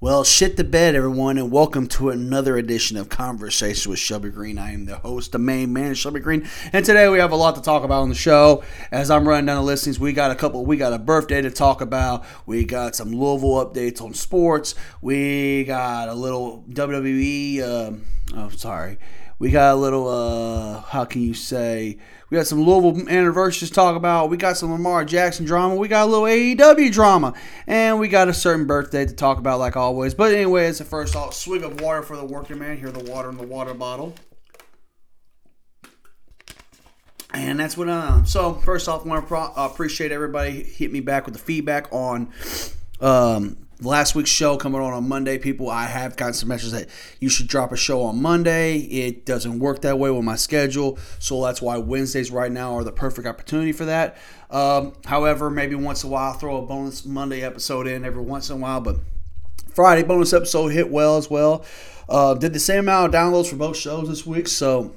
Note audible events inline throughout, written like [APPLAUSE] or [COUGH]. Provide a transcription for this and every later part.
Well, shit the bed, everyone, and welcome to another edition of Conversation with Shelby Green. I am the host, the main man, Shelby Green, and today we have a lot to talk about on the show. As I'm running down the listings, we got a couple. We got a birthday to talk about. We got some Louisville updates on sports. We got a little WWE. Um, oh, sorry. We got a little. Uh, how can you say? We got some Louisville anniversaries to talk about. We got some Lamar Jackson drama. We got a little AEW drama. And we got a certain birthday to talk about, like always. But, anyways, the first off, swig of water for the working man. Here, the water in the water bottle. And that's what I'm. So, first off, I want to pro- appreciate everybody hit me back with the feedback on um, last week's show coming on on Monday, people, I have gotten some messages that you should drop a show on Monday. It doesn't work that way with my schedule, so that's why Wednesdays right now are the perfect opportunity for that. Um, however, maybe once in a while, I'll throw a bonus Monday episode in every once in a while, but Friday bonus episode hit well as well. Uh, did the same amount of downloads for both shows this week, so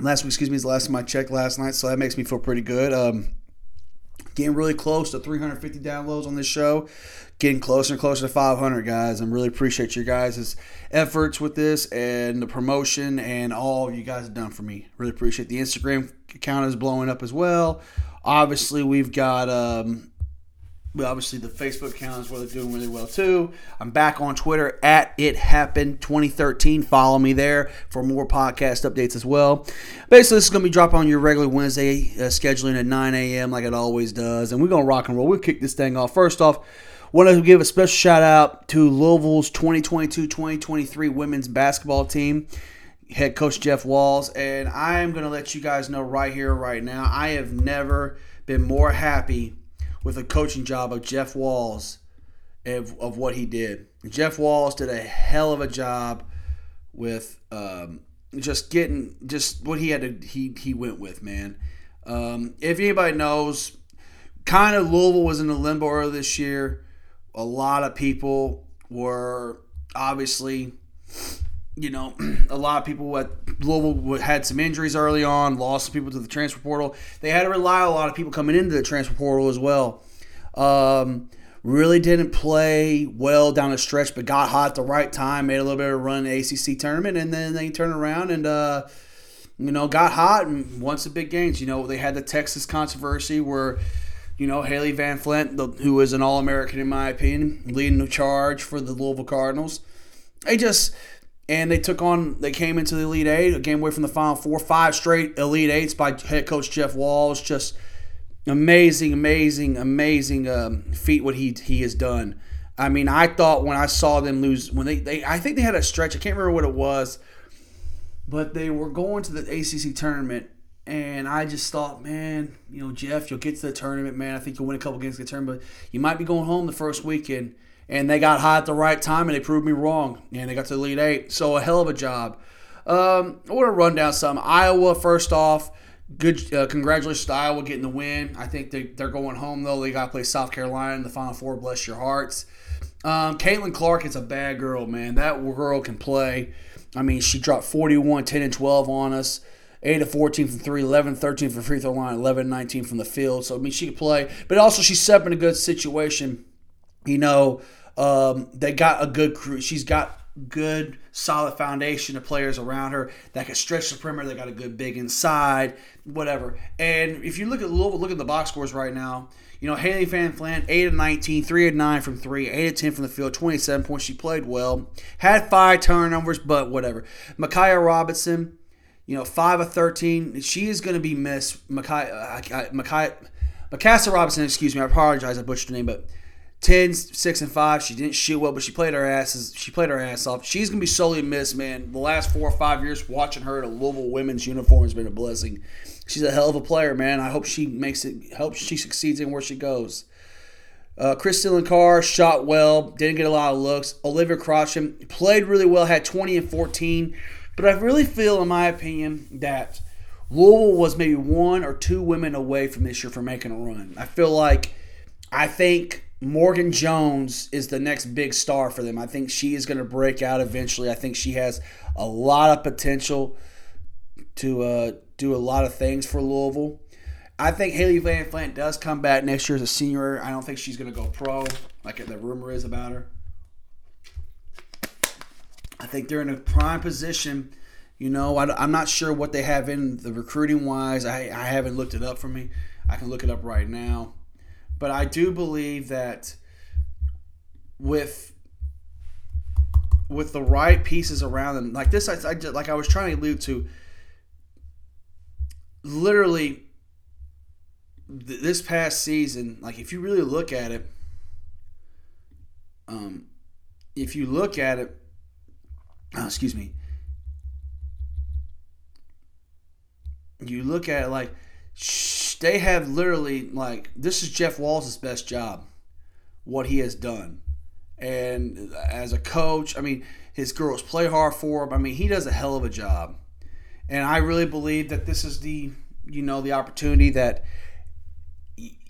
last week, excuse me, is the last time I checked last night, so that makes me feel pretty good. Um, getting really close to 350 downloads on this show getting closer and closer to 500 guys i'm really appreciate your guys' efforts with this and the promotion and all you guys have done for me really appreciate the instagram account is blowing up as well obviously we've got um, obviously the Facebook account is really doing really well too. I'm back on Twitter at it happened 2013. Follow me there for more podcast updates as well. Basically, this is gonna be dropping on your regular Wednesday uh, scheduling at 9 a.m. like it always does, and we're gonna rock and roll. We'll kick this thing off. First off. Want to give a special shout out to Louisville's 2022-2023 women's basketball team head coach Jeff Walz, and I am going to let you guys know right here, right now. I have never been more happy with the coaching job of Jeff Walz of, of what he did. Jeff Walz did a hell of a job with um, just getting just what he had to he he went with man. Um, if anybody knows, kind of Louisville was in the limbo earlier this year. A lot of people were obviously, you know, [CLEARS THROAT] a lot of people at Louisville had some injuries early on, lost some people to the transfer portal. They had to rely on a lot of people coming into the transfer portal as well. Um, really didn't play well down the stretch, but got hot at the right time, made a little bit of a run in the ACC tournament, and then they turned around and, uh, you know, got hot and won some big games. You know, they had the Texas controversy where, you know, Hailey Van Lith, who is an All American in my opinion, leading the charge for the Louisville Cardinals. They just and they took on they came into the elite eight a game away from the final four five straight elite eights by head coach jeff walz just amazing amazing amazing um, feat what he he has done i mean i thought when i saw them lose when they, they i think they had a stretch i can't remember what it was but they were going to the acc tournament and I just thought, man, you know, Jeff, you'll get to the tournament, man. I think you'll win a couple games in the tournament, but you might be going home the first weekend and they got hot at the right time and they proved me wrong and they got to the Elite Eight. So a hell of a job. Um, I want to run down some. Iowa, first off, good. Uh, congratulations to Iowa getting the win. I think they, they're going home though. They got to play South Carolina in the Final Four. Bless your hearts. Um, Caitlin Clark is a bad girl, man. That girl can play. I mean, she dropped 41, 10, and 12 on us. 8 of 14 from 3, 11 13 from free throw line, 11 19 from the field. So, I mean, she could play. But also, she's set up in a good situation. You know, um, they got a good crew. She's got good, solid foundation of players around her that can stretch the perimeter. They got a good big inside, whatever. And if you look at Louisville, look at the box scores right now. You know, Hailey Van Lith, 8 of 19, 3 of 9 from 3, 8 of 10 from the field, 27 points. She played well. Had five turnovers, but whatever. Micaiah Robinson, you know, 5 of 13. She is going to be missed. Micaiah, uh, Mykasa Robinson, excuse me, I apologize, I butchered the name, but 10, 6, and 5. She didn't shoot well, but she played her asses. She played her ass off. She's gonna be solely missed, man. The last four or five years watching her in a Louisville women's uniform has been a blessing. She's a hell of a player, man. I hope she makes it hope she succeeds in where she goes. Uh, Krystal Carr shot well, didn't get a lot of looks. Olivia Cochran played really well, had 20 and 14. But I really feel, in my opinion, that Louisville was maybe one or two women away from this year from making a run. I feel like, I think Morgan Jones is the next big star for them. I think she is going to break out eventually. I think she has a lot of potential to uh, do a lot of things for Louisville. I think Hailey Van Lith does come back next year as a senior. I don't think she's going to go pro, like the rumor is about her. Think they're in a prime position. You know, I, am not sure what they have in the recruiting wise. I, I haven't looked it up for me. I can look it up right now. But I do believe that with with the right pieces around them, like this, I, I like I was trying to allude to. Literally, th- this past season, like if you really look at it, um, if you look at it, oh, [CLEARS THROAT] excuse me, you look at it like they have literally like this is Jeff Walz' best job, what he has done, and as a coach, I mean his girls play hard for him. I mean he does a hell of a job, and I really believe that this is the you know the opportunity that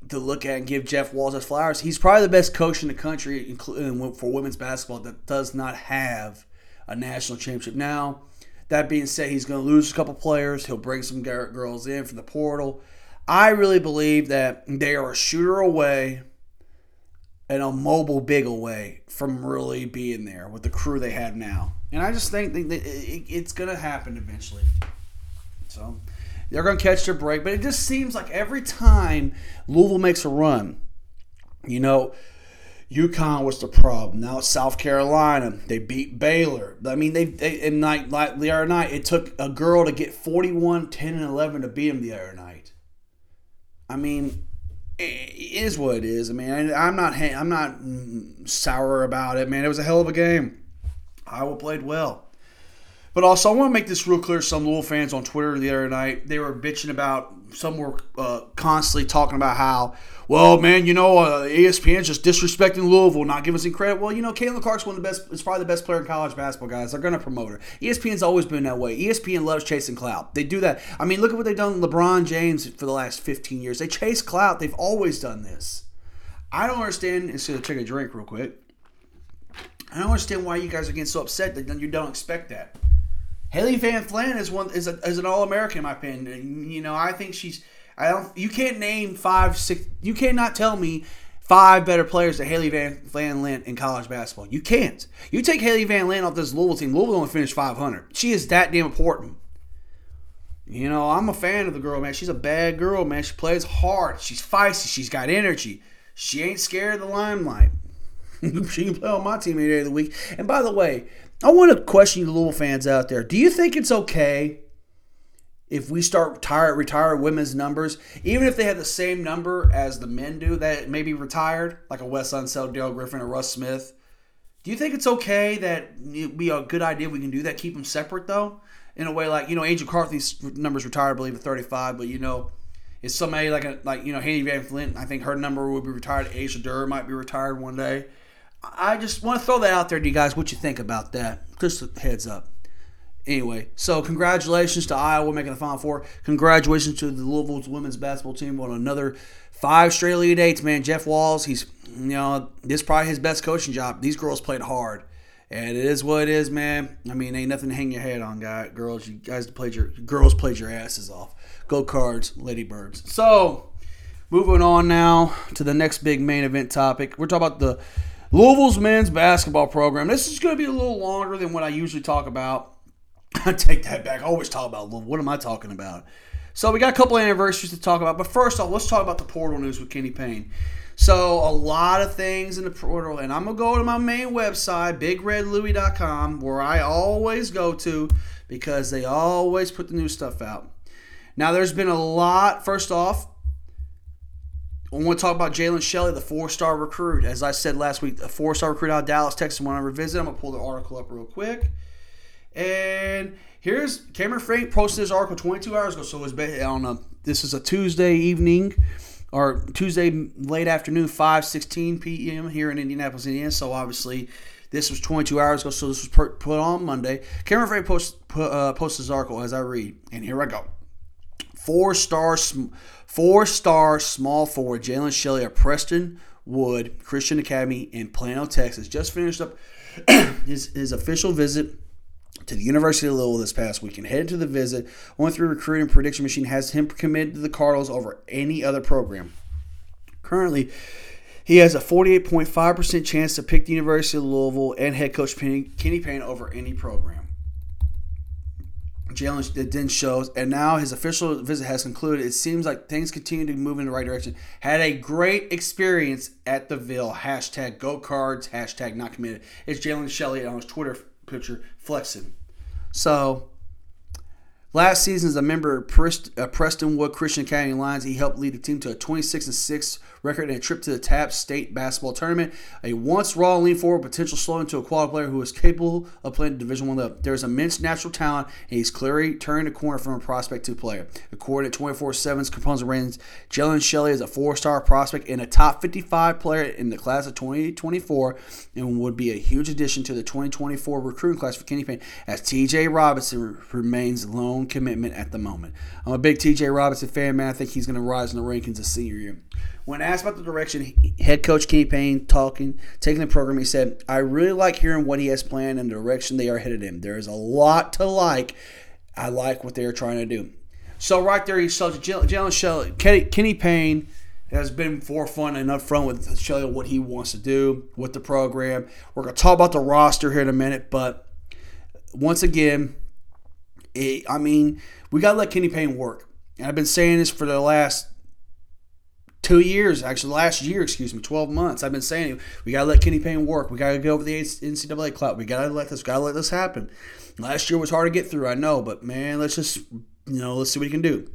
to look at and give Jeff Walz his flowers. He's probably the best coach in the country including for women's basketball that does not have a national championship. Now, that being said, he's going to lose a couple players. He'll bring some girls in from the portal. I really believe that they are a shooter away and a mobile big away from really being there with the crew they have now. And I just think that it's going to happen eventually. So they're going to catch their break. But it just seems like every time Louisville makes a run, you know, UConn was the problem. Now it's South Carolina. They beat Baylor. I mean, they, they and night like the other night, it took a girl to get 41, 10, and 11 to beat them the other night. I mean, it is what it is. I mean, I'm not I'm not sour about it, man. It was a hell of a game. Iowa played well. But also, I want to make this real clear. Some Louisville fans on Twitter the other night they were bitching about. Some were uh, constantly talking about how, well, man, you know, uh, ESPN's just disrespecting Louisville, not giving us any credit. Well, you know, Caitlin Clark's one of the best. Is probably the best player in college basketball, guys. They're going to promote her. ESPN's always been that way. ESPN loves chasing clout. They do that. I mean, look at what they've done. LeBron James for the last 15 years. They chase clout. They've always done this. I don't understand. Instead of take a drink real quick. I don't understand why you guys are getting so upset that you don't expect that. Hailey Van Lith is one is, a, is an All American in my opinion. You know, I think she's. I don't. You can't name five, six. You cannot tell me five better players than Hailey Van Van Lith in college basketball. You can't. You take Hailey Van Lith off this Louisville team. Louisville only finished 500. She is that damn important. You know, I'm a fan of the girl, man. She's a bad girl, man. She plays hard. She's feisty. She's got energy. She ain't scared of the limelight. [LAUGHS] she can play on my team any day of the week. And by the way, I want to question you, Louisville fans out there. Do you think it's okay if we start retire retire women's numbers, even if they have the same number as the men do that may be retired, like a Wes Unseld, Dale Griffin, or Russ Smith? Do you think it's okay that it'd be a good idea we can do that? Keep them separate though, in a way like you know Angel Carthy's numbers retired, I believe, at 35, but you know. Is somebody like a like you know Hailey Van Flint. I think her number would be retired. Asia Durr might be retired one day. I just want to throw that out there to you guys. What you think about that? Just a heads up. Anyway, so congratulations to Iowa making the Final Four. Congratulations to the Louisville women's basketball team on another five straight Elite Eights. Man, Jeff Walz, he's you know this is probably his best coaching job. These girls played hard, and it is what it is, man. I mean, ain't nothing to hang your head on, guy. Girls, you guys played your girls played your asses off. Go Cards, Lady Birds. So, moving on now to the next big main event topic. We're talking about the Louisville's men's basketball program. This is going to be a little longer than what I usually talk about. [LAUGHS] I take that back. I always talk about Louisville. What am I talking about? So we got a couple anniversaries to talk about, but first off, let's talk about the portal news with Kenny Payne. So a lot of things in the portal, and I'm gonna go to my main website, BigRedLouis.com, where I always go to because they always put the new stuff out. Now, there's been a lot. First off, I want to talk about Jalen Shelley, the four-star recruit. As I said last week, a four-star recruit out of Dallas, Texas. When I revisit, I'm gonna pull the article up real quick. And here's Cameron Frank posted his article 22 hours ago. So it was on a this is a Tuesday evening or Tuesday late afternoon, 5:16 p.m. here in Indianapolis, Indiana. So obviously. This was 22 hours ago, so this was put on Monday. Cameron Frank post, put, uh, posted his article as I read, and here I go. Four stars Four star small forward Jalen Shelley of Preston Wood Christian Academy in Plano, Texas, just finished up [CLEARS THROAT] his, his official visit to the University of Louisville this past weekend. Headed to the visit, only through recruiting prediction machine has him committed to the Cardinals over any other program. Currently, He has a 48.5% chance to pick the University of Louisville and head coach Penny, Kenny Payne over any program. Jalen then shows, and now his official visit has concluded. It seems like things continue to move in the right direction. Had a great experience at the Ville. Hashtag go cards. Hashtag not committed. It's Jalen Shelley on his Twitter picture flexing. So Last season, as a member of uh, Prestonwood Christian Academy Lions, he helped lead the team to a 26 and 6 record and a trip to the TAPPS State basketball tournament. A once raw, lean forward, potential slow into a quality player who is capable of playing at Division One level. There is immense natural talent, and he's clearly turning the corner from a prospect to a player. According to 24/7's composite ratings, Jalen Shelley is a four-star prospect and a top 55 player in the class of 2024, and would be a huge addition to the 2024 recruiting class for Kenny Payne, as T.J. Robinson remains lone commitment at the moment. I'm a big TJ Robinson fan, man. I think he's going to rise in the rankings this senior year. When asked about the direction, head coach Kenny Payne talking, taking the program, he said, I really like hearing what he has planned and the direction they are headed in. There is a lot to like. I like what they are trying to do. So right there, he saw Jalen Shelley, Kenny, Kenny Payne has been forefront and upfront with Shelley what he wants to do with the program. We're going to talk about the roster here in a minute, but once again, it, I mean, we got to let Kenny Payne work. And I've been saying this for the last two years, actually, last year, excuse me, 12 months. I've been saying we got to let Kenny Payne work. We got to go over the NCAA cloud. We got to let this, got to let this happen. Last year was hard to get through, I know, but man, let's just, you know, let's see what he can do.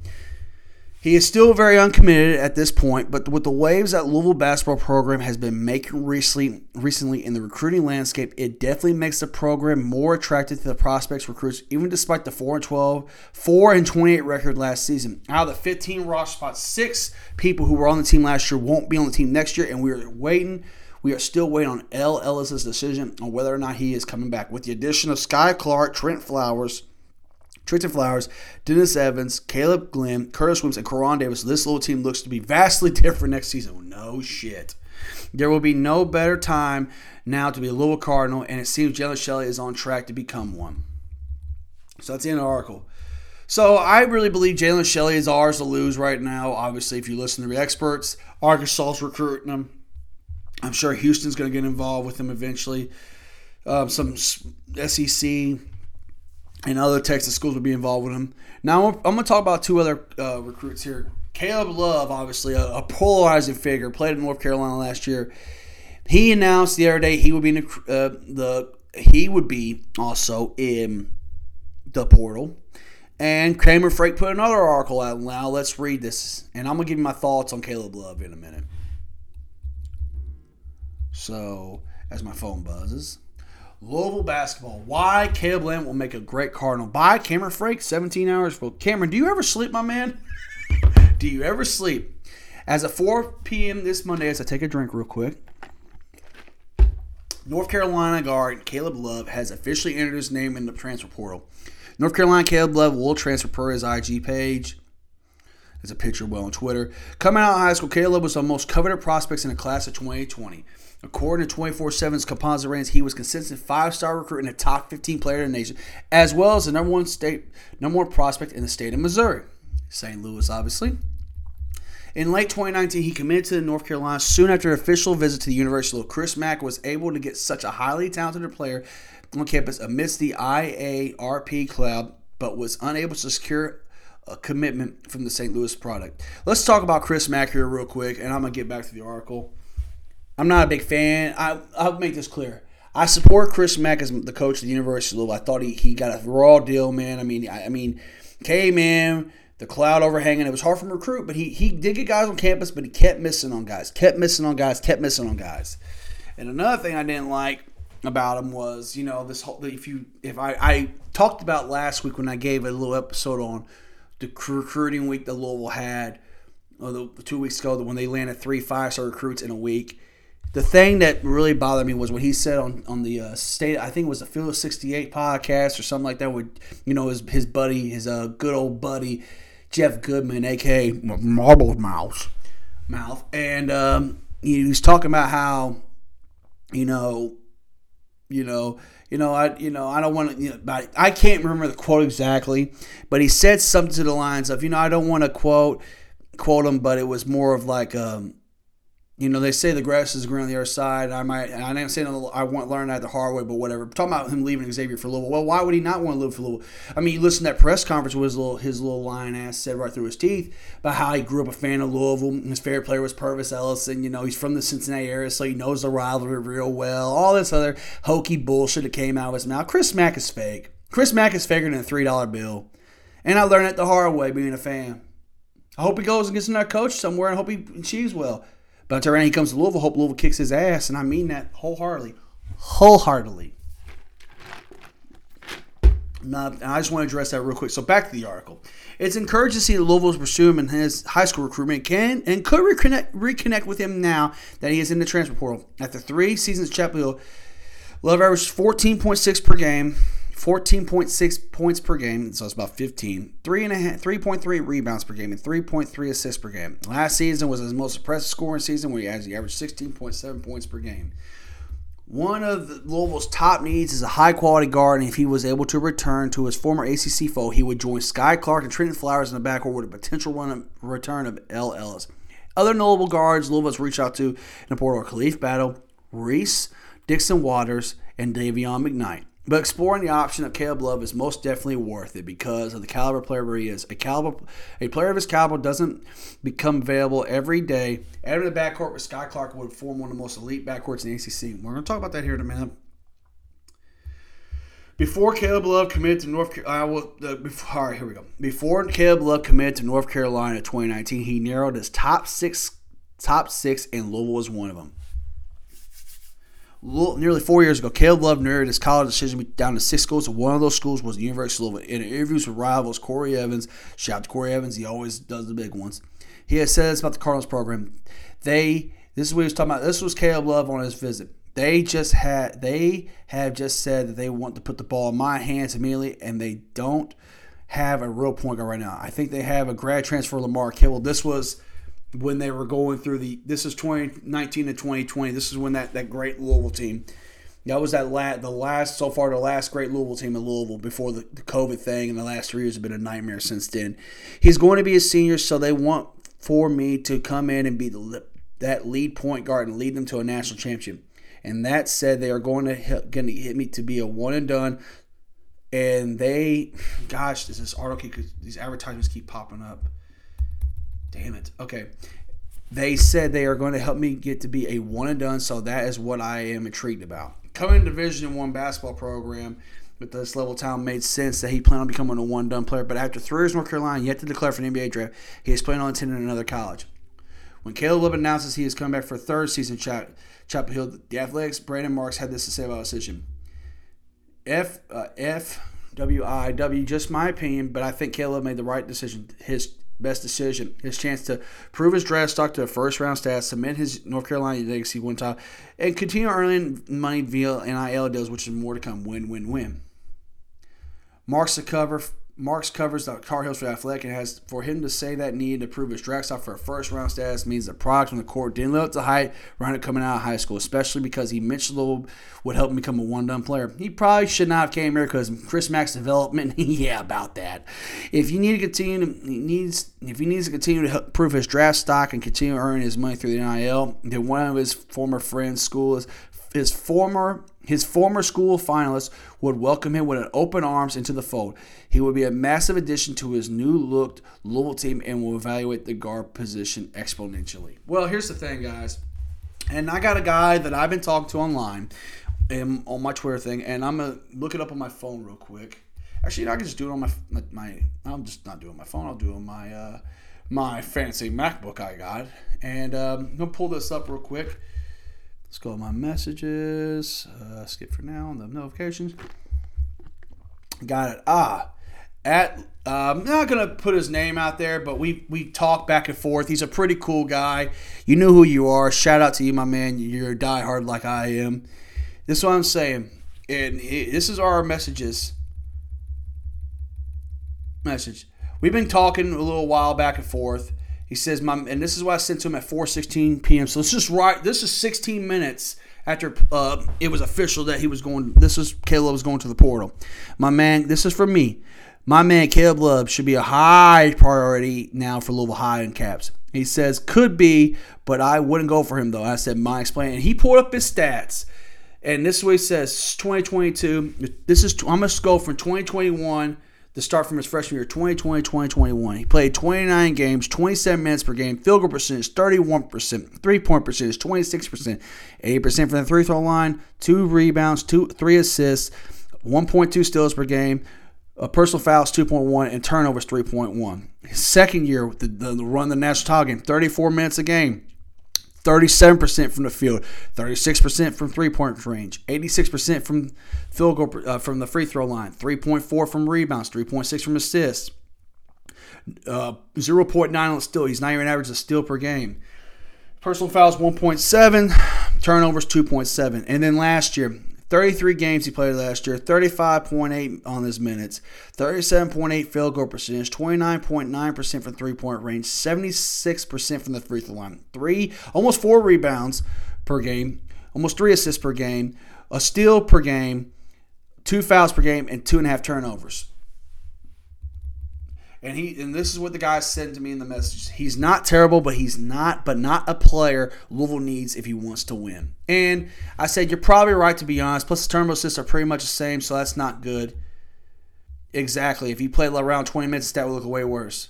He is still very uncommitted at this point, but with the waves that Louisville basketball program has been making recently, recently in the recruiting landscape, it definitely makes the program more attractive to the prospects recruits, even despite the 4 and 12, 4 and 28 record last season. Out of the 15 roster spots, six people who were on the team last year won't be on the team next year, and we are waiting. We are still waiting on El Ellis's decision on whether or not he is coming back. With the addition of Skyy Clark, Trent Flowers, Tristan Flowers, Dennis Evans, Caleb Glenn, Curtis Williams, and Koron Davis. This little team looks to be vastly [LAUGHS] different next season. No shit. There will be no better time now to be a Louisville Cardinal, and it seems Jalen Shelley is on track to become one. So that's the end of the article. So I really believe Jalen Shelley is ours to lose right now. Obviously, if you listen to the experts, Arkansas's recruiting him. I'm sure Houston's going to get involved with him eventually. Um, some SEC and other Texas schools would be involved with him. Now I'm, going to talk about two other uh, recruits here. Caleb Love, obviously a, a, polarizing figure, played in North Carolina last year. He announced the other day he would be in the, uh, the he would be also in the portal. And Cameron Frank put another article out. Now let's read this, and I'm gonna give you my thoughts on Caleb Love in a minute. So as my phone buzzes. Louisville basketball. Why Caleb Love will make a great Cardinal. By Cameron Frank, 17 hours. For Cameron, do you ever sleep, my man? [LAUGHS] do you ever sleep? As of 4 p.m. this Monday, as I take a drink real quick, North Carolina guard Caleb Love has officially entered his name in the transfer portal. North Carolina Caleb Love will transfer per his IG page. There's a picture well on Twitter. Coming out of high school, Caleb was the most coveted prospects in the class of 2020. According to 24 7's composite ratings, he was consistent five star recruit and a top 15 player in the nation, as well as the number one state, number one prospect in the state of Missouri. St. Louis, obviously. In late 2019, he committed to North Carolina soon after an official visit to the University Chris Mack was able to get such a highly talented player on campus amidst the IARP cloud, but was unable to secure a commitment from the St. Louis product. Let's talk about Chris Mack here real quick, and I'm to get back to the article. I'm not a big fan. I, I'll make this clear. I support Chris Mack as the coach of the University of Louisville. I thought he, he got a raw deal, man. I mean, I, I mean, came in, the cloud overhanging. It was hard for him to recruit, but he, he did get guys on campus, but he kept missing on guys, kept missing on guys, kept missing on guys. And another thing I didn't like about him was, you know, this whole, if you, if I, I talked about last week when I gave a little episode on the recruiting week that Louisville had, or the two weeks ago, when they landed three five star recruits in a week the thing that really bothered me was what he said on on the uh, state. I think it was the Field of 68 podcast or something like that. With you know his his buddy, his uh, good old buddy Jeff Goodman, aka Marble Mouse, mouth, and um, he was talking about how you know, you know. You know, I you know I don't want to. You know, I can't remember the quote exactly, but he said something to the lines of, you know, I don't want to quote quote him, but it was more of like, um, You know, they say the grass is green on the other side. I might, I ain't saying I want learn that the hard way, but whatever. I'm talking about him leaving Xavier for Louisville. Well, why would he not want to live for Louisville? I mean, you listen to that press conference with his little, his little lion ass said right through his teeth about how he grew up a fan of Louisville. His favorite player was Pervis Ellison. You know, he's from the Cincinnati area, so he knows the rivalry real well. All this other hokey bullshit that came out of his mouth. Chris Mack is fake. Chris Mack is faker than a $3 bill. And I learned it the hard way being a fan. I hope he goes and gets another coach somewhere and hope he achieves well. Until he comes to Louisville, hope Louisville kicks his ass, and I mean that wholeheartedly. Wholeheartedly. Now, I just want to address that real quick. So back to the article. It's encouraging to see that Louisville's pursuing him in his high school recruitment can and could reconnect, reconnect with him now that he is in the transfer portal. After three seasons at Chapel Hill, Love averaged 14.6 per game, 14.6 points per game, so it's about 15. Three and a half, 3.3 rebounds per game, and 3.3 assists per game. Last season was his most impressive scoring season, where he actually averaged 16.7 points per game. One of Louisville's top needs is a high quality guard, and if he was able to return to his former ACC foe, he would join Skyy Clark and Trentyn Flowers in the backcourt with a potential run return of El Ellis. Other notable guards Louisville's reached out to in the portal are Khalif Battle, Reese, Dixon Waters, and Dayvion McKnight. But exploring the option of Caleb Love is most definitely worth it because of the caliber player where he is. A caliber, a player of his caliber doesn't become available every day. Adding the backcourt with Skyy Clark would form one of the most elite backcourts in the ACC. We're going to talk about that here in a minute. Before Caleb Love committed to North Carolina, uh, before, all right, here we go. Before Caleb Love committed to North Carolina in 2019, he narrowed his top six, top six, and Louisville was one of them nearly four years ago, Caleb Love narrowed his college decision down to six schools. One of those schools was the University of Louisville. In interviews with rivals, Corey Evans, shout out to Corey Evans, he always does the big ones. He has said this about the Cardinals program. They, this is what he was talking about. This was Caleb Love on his visit. They just had, they have just said that they want to put the ball in my hands immediately, and they don't have a real point guard right now. I think they have a grad transfer, Lamarr Kimble. This was when they were going through the this is 2019 to 2020 this is when that, that great louisville team that was that la- the last so far the last great louisville team in louisville before the, the covid thing and the last three years have been a nightmare since then. He's going to be a senior so they want for me to come in and be the that lead point guard and lead them to a national championship. And that said they are going to hit, going to hit me to be a one and done. And they gosh does this article these advertisements keep popping up Damn it. Okay. They said they are going to help me get to be a one and done, so that is what I am intrigued about. Coming to Division One basketball program with this level town made sense that he planned on becoming a one done player, but after three years in North Carolina, yet to declare for the NBA draft, he is planning on attending another college. When Caleb Love announces he is coming back for a third season at Chapel Hill, the Athletics, Brendan Marks had this to say about the decision. F uh, F W I W, just my opinion, but I think Caleb made the right decision. His best decision. His chance to prove his draft stock to a first round status, cement his North Carolina legacy one time, and continue earning money via NIL deals, which is more to come. Win, win, win. Marks the cover Marks covers the Tar Heels for Athletic and has for him to say that need to prove his draft stock for a first round status means the product on the court didn't live up to height around it coming out of high school, especially because he mentioned Little would help him become a one done player. He probably should not have came here because Chris Mack's development, [LAUGHS] yeah, about that. If you need to continue he needs if he needs to continue to prove his draft stock and continue earning his money through the NIL, then one of his former friends' school is his former his former school finalists would welcome him with open arms into the fold. He would be a massive addition to his new looked Louisville team and will evaluate the guard position exponentially. Well, here's the thing, guys. And I got a guy that I've been talking to online and on my Twitter thing, and I'm gonna look it up on my phone real quick. Actually, I can just do it on my my. I'm just not doing my phone. I'll do it on my uh, my fancy MacBook I got, and um, I'm gonna pull this up real quick. Let's go to my messages. Uh, skip for now on the notifications. Got it. Ah, at uh, I'm not gonna put his name out there, but we we talk back and forth. He's a pretty cool guy. You know who you are. Shout out to you, my man. You're a diehard like I am. This is what I'm saying, and this is our messages. Message. We've been talking a little while back and forth he says, "My," and this is why I sent to him at 4:16 p.m. So this is right. This is 16 minutes after uh, it was official that he was going. This is Caleb was going to the portal. My man, this is for me. my man Caleb Love should be a high priority now for Louisville High and Caps. He says could be, but I wouldn't go for him though. I said my explain, and he pulled up his stats, and this is what he says: 2022. This is I'm gonna go from 2021 to start from his freshman year, 2020, 2021. He played 29 games, 27 minutes per game, field goal percentage 31%, three point percentage 26%, 80% from the three throw line, two rebounds, two three assists, 1.2 steals per game. Uh, personal fouls 2.1 and turnovers 3.1. His second year, the, the, the run the national title game, 34 minutes a game, 37% from the field, 36% from three point range, 86% from field goal uh, from the free throw line, 3.4 from rebounds, 3.6 from assists, uh, 0.9 on steal. He's not even average a steal per game. Personal fouls 1.7, turnovers 2.7. And then last year, 33 games he played last year, 35.8 on his minutes, 37.8 field goal percentage, 29.9% from three point range, 76% from the free throw line, three, almost four rebounds per game, almost three assists per game, a steal per game, two fouls per game, and two and a half turnovers. And he and this is what the guy said to me in the message. He's not terrible, but he's not but not a player Louisville needs if he wants to win. And I said you're probably right to be honest. Plus the turnover assists are pretty much the same, so that's not good. Exactly. If he played around 20 minutes, that would look way worse.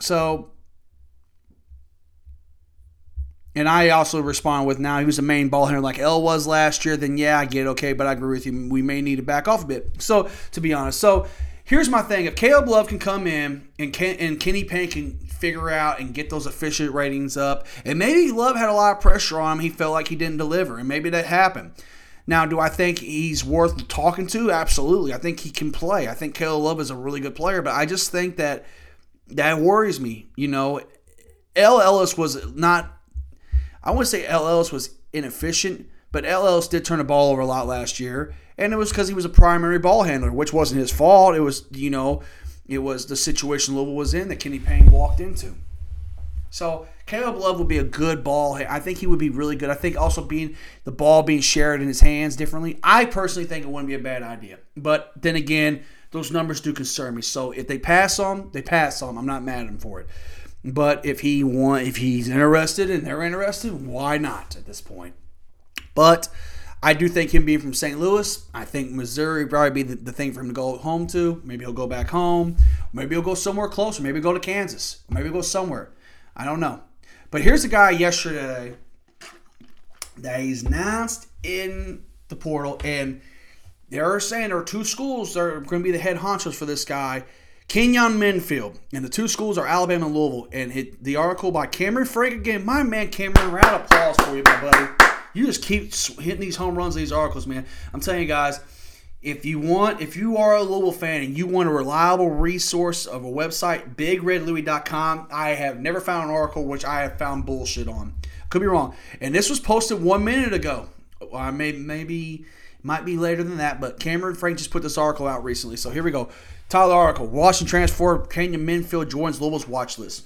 So and I also respond with now he was a main ball handler like El was last year, then yeah, I get okay, but I agree with you. We may need to back off a bit. So to be honest, so here's my thing: if Caleb Love can come in and Ken, and Kenny Payne can figure out and get those efficient ratings up, and maybe Love had a lot of pressure on him, he felt like he didn't deliver, and maybe that happened. Now, do I think he's worth talking to? Absolutely. I think he can play. I think Caleb Love is a really good player, but I just think that that worries me. You know, El Ellis was not I want to say Ellis was inefficient, but Ellis did turn the ball over a lot last year, and it was because he was a primary ball handler, which wasn't his fault. It was, you know, it was the situation Louisville was in that Kenny Payne walked into. So Caleb Love would be a good ball. I think he would be really good. I think also being the ball being shared in his hands differently. I personally think it wouldn't be a bad idea. But then again, those numbers do concern me. So if they pass on, they pass on. I'm not mad at them for it. But if he want, if he's interested and they're interested, why not at this point? But I do think him being from St. Louis, I think Missouri probably be the, the, thing for him to go home to. Maybe he'll go back home. Maybe he'll go somewhere closer. Maybe go to Kansas. Maybe go somewhere. I don't know. But here's a guy yesterday that he's announced in the portal, and they're saying there are two schools that are going to be the head honchos for this guy Kenyon Menfield. And the two schools are Alabama and Louisville. And it, the article by Cameron Frank again. My man Cameron, round applause for you, my buddy. You just keep hitting these home runs, these articles, man. I'm telling you guys, if you want, if you are a Louisville fan and you want a reliable resource of a website, BigRedLouis.com, I have never found an article which I have found bullshit on. Could be wrong. And this was posted one minute ago. I may maybe might be later than that, but Cameron Frank just put this article out recently. So here we go. Tyler article. Washington transfer Kenyon Minfield joins Louisville's watch list.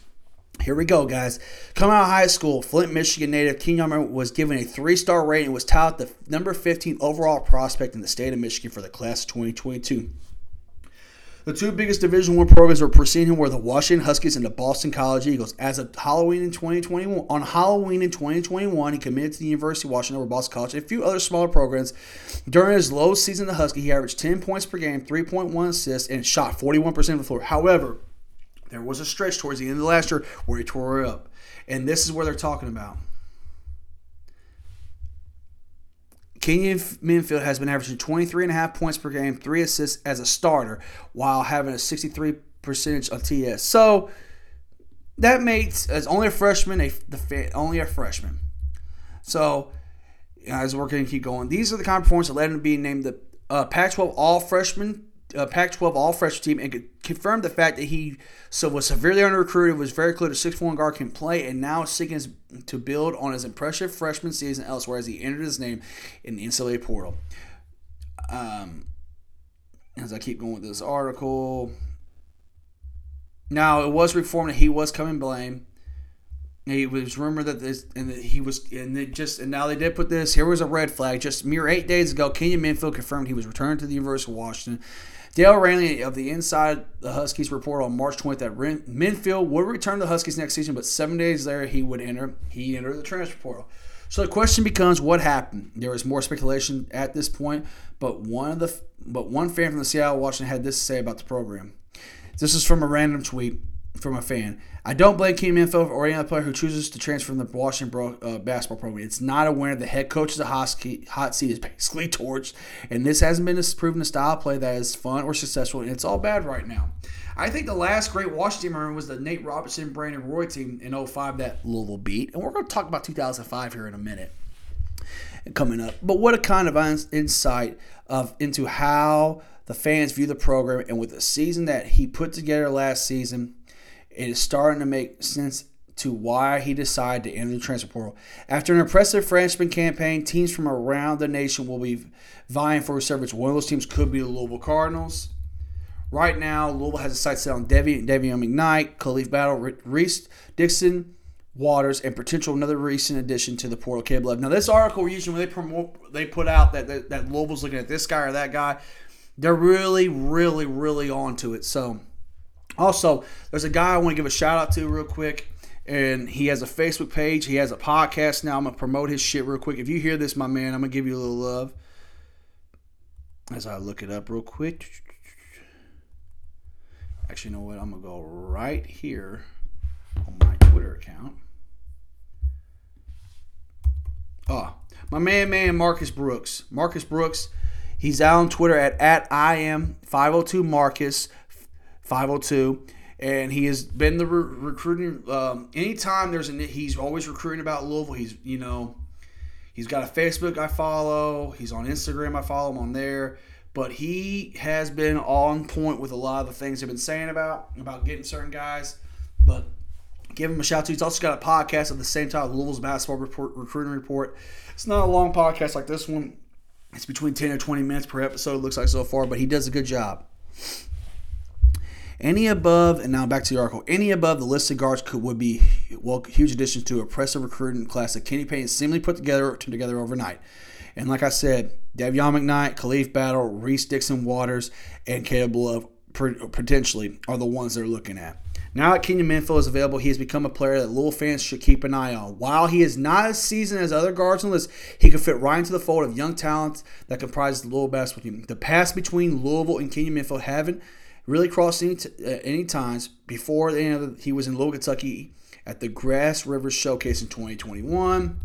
Here we go, guys. Coming out of high school, Flint, Michigan native Kenyon was given a three-star rating and was touted the number 15 overall prospect in the state of Michigan for the class of 2022. The two biggest Division One programs were preceding him were the Washington Huskies and the Boston College Eagles. As of Halloween in 2021, on Halloween in 2021, he committed to the University of Washington over Boston College and a few other smaller programs. During his low season, the Husky, he averaged 10 points per game, 3.1 assists, and shot 41% of the floor. However, there was a stretch towards the end of the last year where he tore it up, and this is where they're talking about. Kenyon Minfield has been averaging 23 and a half points per game, three assists as a starter, while having a 63 percentage on TS. So that makes as only a freshman, a the only a freshman. So as we're going to keep going, these are the kind of performances that led him to being named the uh, Pac-12 All Freshman uh, Pac-12 All Freshman team and confirmed the fact that he so was severely under recruited, was very clear to six one guard can play, and now seeking to build on his impressive freshman season elsewhere as he entered his name in the NCAA portal. Um, as I keep going with this article, now it was reformed that he was coming blame. It was rumored that this, and that he was, and they just, and now they did put this. Here was a red flag. Just mere eight days ago, Kenyon Minfield confirmed he was returning to the University of Washington. Dale Ranley of the Inside the Huskies report on March 20th that Minfield would return to the Huskies next season, but seven days later he would enter. He entered the transfer portal. So the question becomes, what happened? There is more speculation at this point, but one of the, but one fan from the Seattle Washington had this to say about the program. This is from a random tweet from a fan. I don't blame Kenny Minfield or any other player who chooses to transfer from the Washington bro, uh, basketball program. It's not a winner. The head coach of the hot seat is basically [LAUGHS] torched, and this hasn't been a proven a style play that is fun or successful, and it's all bad right now. I think the last great Washington team was the Nate Robinson, Brandon Roy team in 05 that Louisville beat, and we're going to talk about 2005 here in a minute coming up. But what a kind of insight of into how the fans view the program, and with the season that he put together last season it is starting to make sense to why he decided to enter the transfer portal. After an impressive freshman campaign, teams from around the nation will be vying for service. One of those teams could be the Louisville Cardinals. Right now, Louisville has a sight set on Dayvion McKnight, Khalif Battle, Reese Dixon, Waters, and potential another recent addition to the portal, Caleb Love. Now, this article we usually when they promote, they put out that, that that Louisville's looking at this guy or that guy. They're really, really, really onto it. So also, there's a guy I want to give a shout out to real quick. And he has a Facebook page. He has a podcast now. I'm going to promote his shit real quick. If you hear this, my man, I'm going to give you a little love. As I look it up real quick. Actually, you know what? I'm going to go right here on my Twitter account. Oh, my man, man, Marcus Brooks. Marcus Brooks, he's out on Twitter at, at I am 502 Marcus. 502 and he has been the re- recruiting um, anytime there's a he's always recruiting about louisville. He's you know he's got a facebook i follow. He's on instagram i follow him on there. But he has been on point with a lot of the things i've been saying about about getting certain guys. But give him a shout to he's also got a podcast at the same time louisville's basketball report, recruiting report. It's not a long podcast like this one. It's between 10 and 20 minutes per episode it looks like so far but he does a good job any above, and now back to the article. Any above the listed guards could would be well huge additions to a impressive recruiting class that Kenny Payne seemingly put together put together overnight. And like I said, Dayvion McKnight, Khalif Battle, Reese Dixon Waters, and Caleb Love potentially are the ones they're looking at. Now that Kenyon Minfield is available, he has become a player that Louisville fans should keep an eye on. While he is not as seasoned as other guards on the list, he could fit right into the fold of young talent that comprise the Louisville basketball team. The pass between Louisville and Kenyon Minfield haven't really crossed any, t- uh, any times before the end of, he was in Louisville, Kentucky at the Grass Rivers Showcase in 2021.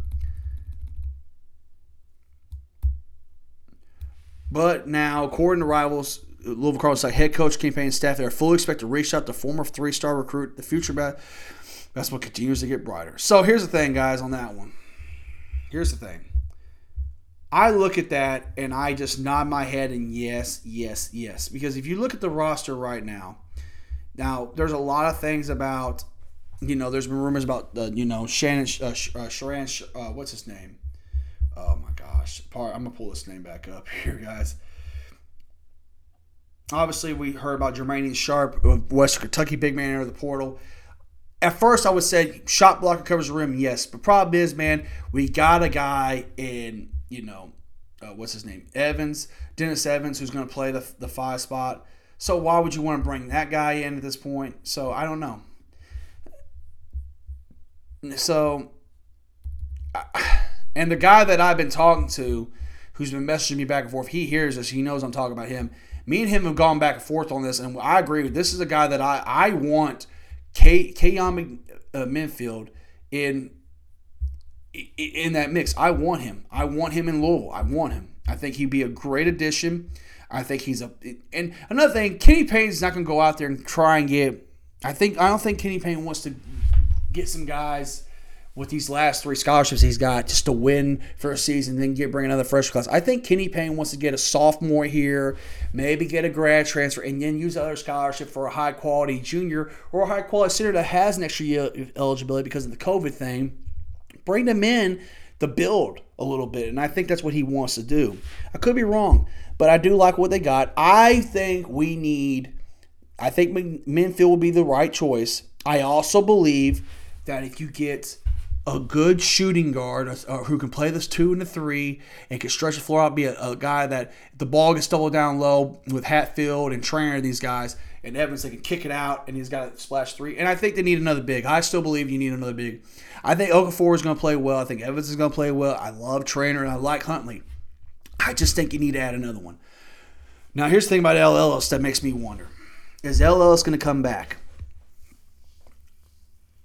But now, according to rivals, Louisville Cardinals like head coach, campaign staff, they are fully expected to reach out to former three-star recruit. The future basketball continues to get brighter. So here's the thing, guys, on that one. Here's the thing. I look at that and I just nod my head and yes, yes, yes. Because if you look at the roster right now, now there's a lot of things about, you know, there's been rumors about, the, you know, Shannon, uh, uh, Sharan, uh, what's his name? Oh my gosh. I'm to pull this name back up [LAUGHS] here, guys. Obviously, we heard about Jermaine Sharp of West Kentucky, big man of the portal. At first, I would say shot blocker covers the rim, yes. But problem is, man, we got a guy in you know, uh, what's his name? Evans, Dennis Evans, who's going to play the, the five spot. So why would you want to bring that guy in at this point? So I don't know. So, [SIGHS] and the guy that I've been talking to, who's been messaging me back and forth, he hears this. He knows I'm talking about him. Me and him have gone back and forth on this, and I agree. This is a guy that I I want, K. Keyon uh, Minfield in in that mix. I want him. I want him in Louisville. I want him. I think he'd be a great addition. I think he's a and another thing. Kenny Payne's not going to go out there and try and get. I think I don't think Kenny Payne wants to get some guys with these last three scholarships he's got just to win for a season, then get bring another freshman class. I think Kenny Payne wants to get a sophomore here, maybe get a grad transfer, and then use other scholarship for a high quality junior or a high quality senior that has an extra year eligibility because of the COVID thing bring them in to build a little bit. And I think that's what he wants to do. I could be wrong, but I do like what they got. I think we need, I think Menfield will be the right choice. I also believe that if you get a good shooting guard who can play this two and the three and can stretch the floor out, be a, a guy that the ball gets doubled down low with Hatfield and Traynor, and these guys, and Evans, they can kick it out and he's got a splash three. And I think they need another big. I still believe you need another big. I think Okafor is going to play well. I think Evans is going to play well. I love Traynor and I like Huntley. I just think you need to add another one. Now, here's the thing about El Ellis that makes me wonder: Is El Ellis going to come back?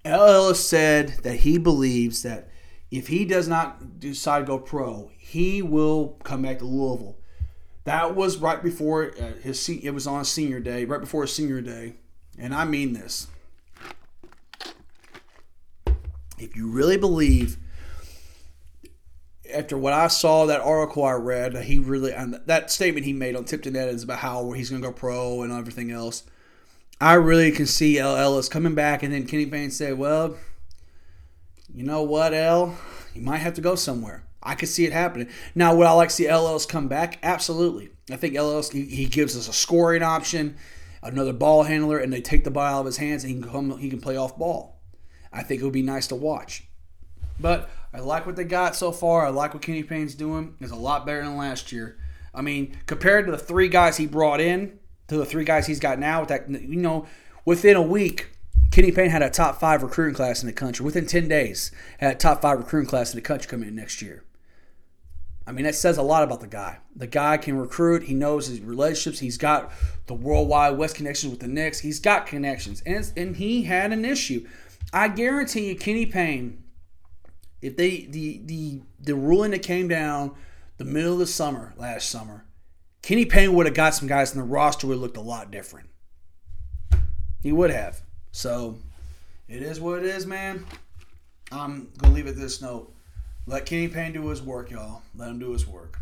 El Ellis said that he believes that if he does not decide to go pro, he will come back to Louisville. That was right before uh, his it was on senior day, right before his senior day, and I mean this. If you really believe after what I saw, that article I read, he really that statement he made on Tipton Edmonds about how he's going to go pro and everything else. I really can see El Ellis coming back, and then Kenny Payne said, "Well, you know what, El, you might have to go somewhere." I could see it happening. Now, would I like to see El Ellis come back? Absolutely. I think El Ellis he, he gives us a scoring option, another ball handler, and they take the ball out of his hands, and he can come, he can play off ball. I think it would be nice to watch. But I like what they got so far. I like what Kenny Payne's doing. It's a lot better than last year. I mean, compared to the three guys he brought in, to the three guys he's got now, with that you know, within a week, Kenny Payne had a top five recruiting class in the country. Within ten days, had a top five recruiting class in the country coming in next year. I mean, that says a lot about the guy. The guy can recruit. He knows his relationships. He's got the World Wide Wes connections with the Knicks. He's got connections, and and he had an issue. I guarantee you, Kenny Payne if they the the the ruling that came down the middle of the summer last summer, Kenny Payne would have got some guys in the roster would have looked a lot different. He would have. So it is what it is, man. I'm gonna leave it this note. Let Kenny Payne do his work, y'all. Let him do his work.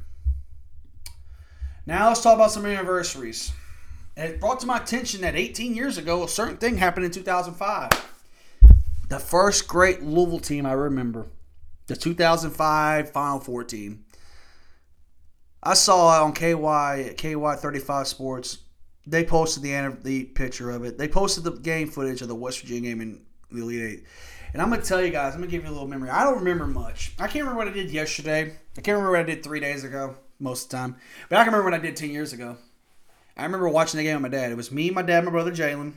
Now let's talk about some anniversaries. It brought to my attention that 18 years ago, a certain thing happened in 2005. The first great Louisville team I remember the 2005 Final Four team. I saw it on KY KY 35 Sports. They posted the the picture of it. They posted the game footage of the West Virginia game in the Elite Eight. And I'm gonna tell you guys, I'm gonna give you a little memory. I don't remember much. I can't remember what I did yesterday. I can't remember what I did three days ago most of the time. But I can remember what I did ten years ago. I remember watching the game with my dad. It was me, my dad, my brother Jalen.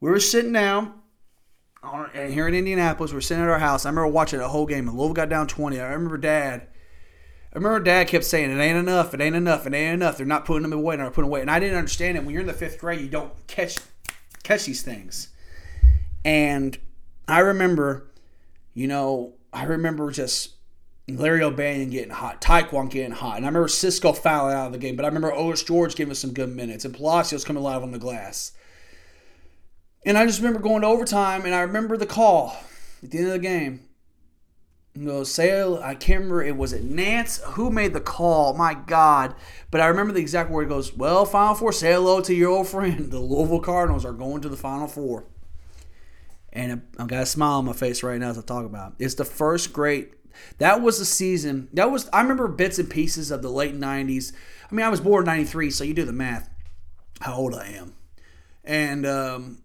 We were sitting down and here in Indianapolis, we're sitting at our house. I remember watching the whole game, and Louisville got down 20. I remember Dad. I remember Dad kept saying, "It ain't enough. It ain't enough. It ain't enough. They're not putting them away. They're not putting away." And I didn't understand it. When you're in the fifth grade, you don't catch catch these things. And I remember, you know, I remember just Larry O'Bannon getting hot, Taquan getting hot, and I remember Cisco fouling out of the game. But I remember Otis George giving us some good minutes, and Palacios coming alive on the glass. And I just remember going to overtime, and I remember the call at the end of the game. You know, say I can't remember it was it Nantz who made the call. My God! But I remember the exact word. It goes, "Well, Final Four, say hello to your old friend. [LAUGHS] The Louisville Cardinals are going to the Final Four. And I've got a smile on my face right now as I talk about. It. It's the first great. That was the season. That was I remember bits and pieces of the late '90s. I mean, I was born in '93, so you do the math. How old I am, and um,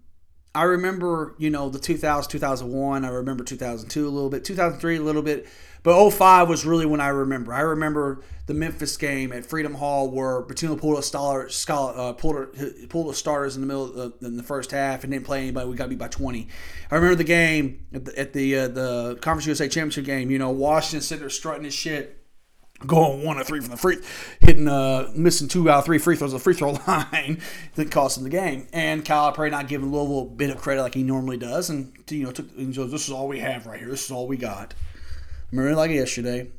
I remember, you know, the 2000, 2001. I remember 2002 a little bit, 2003 a little bit. But 05 was really when I remember. I remember the Memphis game at Freedom Hall where Pitino pulled a, scholar, uh, pulled, a, pulled the starters in the middle the, in the first half and didn't play anybody. We got beat by 20. I remember the game at the, at the, uh, the Conference USA Championship game. You know, Washington sitting there strutting his shit going one or three from the free, hitting, uh, missing two out of three free throws on the free throw [LAUGHS] line that cost him the game. And Calipari not giving Louisville a bit of credit like he normally does, and you know, took, and so this is all we have right here. This is all we got. I remember like yesterday.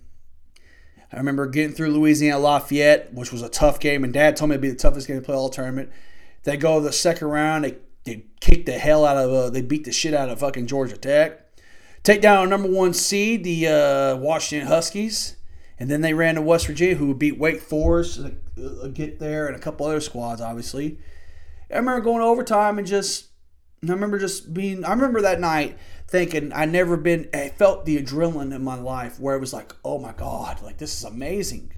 I remember getting through Louisiana Lafayette, which was a tough game, and Dad told me it'd be the toughest game to play all tournament. They go to the second round. They they kick the hell out of. Uh, they beat the shit out of fucking Georgia Tech. Take down number one seed, the uh, Washington Huskies and then they ran to West Virginia, who beat Wake Forest, uh, uh, get there, and a couple other squads, obviously. I remember going overtime and just, I remember just being, I remember that night thinking I never been, I felt the adrenaline in my life where it was like, oh my God, like this is amazing.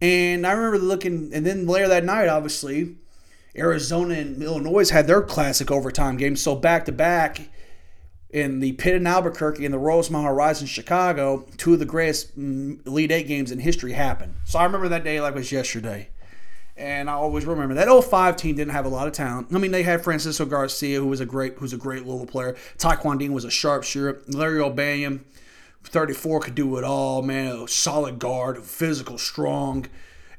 And I remember looking, and then later that night, obviously, Arizona and Illinois had their classic overtime game. So back to back, in the Pit in Albuquerque and the Rosemont Horizon Chicago, two of the greatest mm, Elite Eight games in history happened. So I remember that day like it was yesterday. And I always remember that 05 team didn't have a lot of talent. I mean, they had Francisco Garcia, who was a great, who's a great Louisville player. Taquan Dean was a sharpshooter. Larry O'Bannon, 34, could do it all. Man, a solid guard, physical, strong.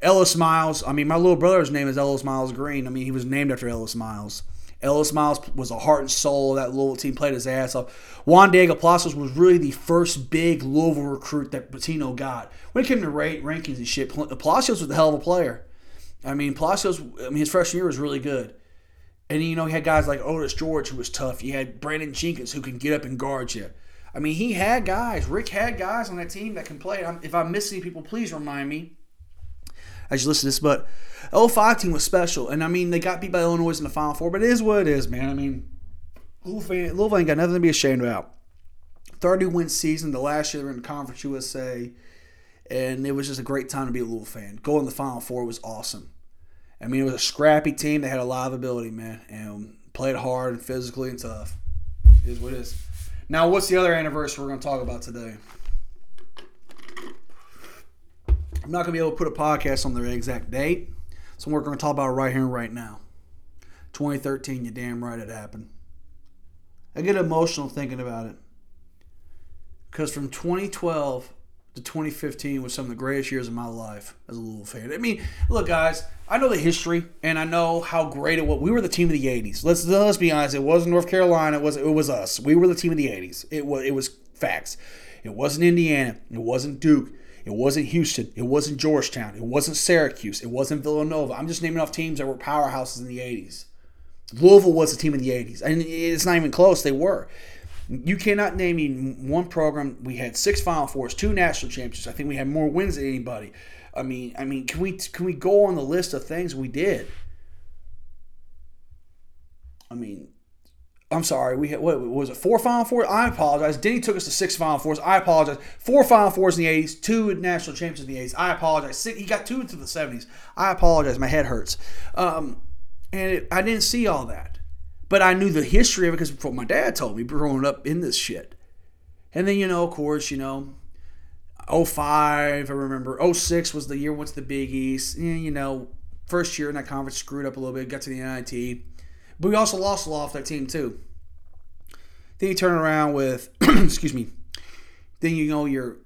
Ellis Myles. I mean, my little brother's name is Ellis Miles Green. I mean, he was named after Ellis Myles. Ellis Myles was a heart and soul that Louisville team, played his ass off. Juan Diego Palacios was really the first big Louisville recruit that Pitino got. When it came to rate rankings and shit, Palacios was a hell of a player. I mean, Palacios, I mean, his freshman year was really good. And, you know, he had guys like Otis George, who was tough. You had Brandon Jenkins, who can get up and guard you. I mean, he had guys. Rick had guys on that team that can play. If I'm missing people, please remind me as you listen to this. But 05 team was special. And, I mean, they got beat by Illinois in the Final Four, but it is what it is, man. I mean, Louisville ain't got nothing to be ashamed about. 30 win season. The last year they were in Conference USA and it was just a great time to be a Louisville fan. Going to the Final Four was awesome. I mean, it was a scrappy team. They had a lot of ability, man, and played hard and physically and tough. It is what it is. Now, what's the other anniversary we're going to talk about today? I'm not going to be able to put a podcast on the exact date, so we're going to talk about it right here and right now. 2013, you damn right it happened. I get emotional thinking about it. Because from 2012 to 2015 was some of the greatest years of my life as a Louisville fan. I mean, look, guys, I know the history and I know how great it was. We were the team of the 80s. Let's let's be honest. It wasn't North Carolina. It was it was us. We were the team of the 80s. It was it was facts. It wasn't Indiana. It wasn't Duke. It wasn't Houston. It wasn't Georgetown. It wasn't Syracuse. It wasn't Villanova. I'm just naming off teams that were powerhouses in the 80s. Louisville was a team in the 80s. And it's not even close. They were. You cannot name me one program. We had six Final Fours, two national championships. I think we had more wins than anybody. I mean, I mean, can we can we go on the list of things we did? I mean, I'm sorry. We had what was it? Four Final Fours. I apologize. Denny took us to six Final Fours. I apologize. Four Final Fours in the '80s, two national champions in the '80s. I apologize. Six, He got two into the '70s. I apologize. My head hurts. Um, and it, I didn't see all that. But I knew the history of it because my dad told me growing up in this shit. And then, you know, of course, you know, 05, I remember 06 was the year once the Big East. And, you know, first year in that conference screwed up a little bit, got to the NIT. But we also lost a lot off that team, too. Then you turn around with, [CLEARS THROAT] excuse me, then you know you're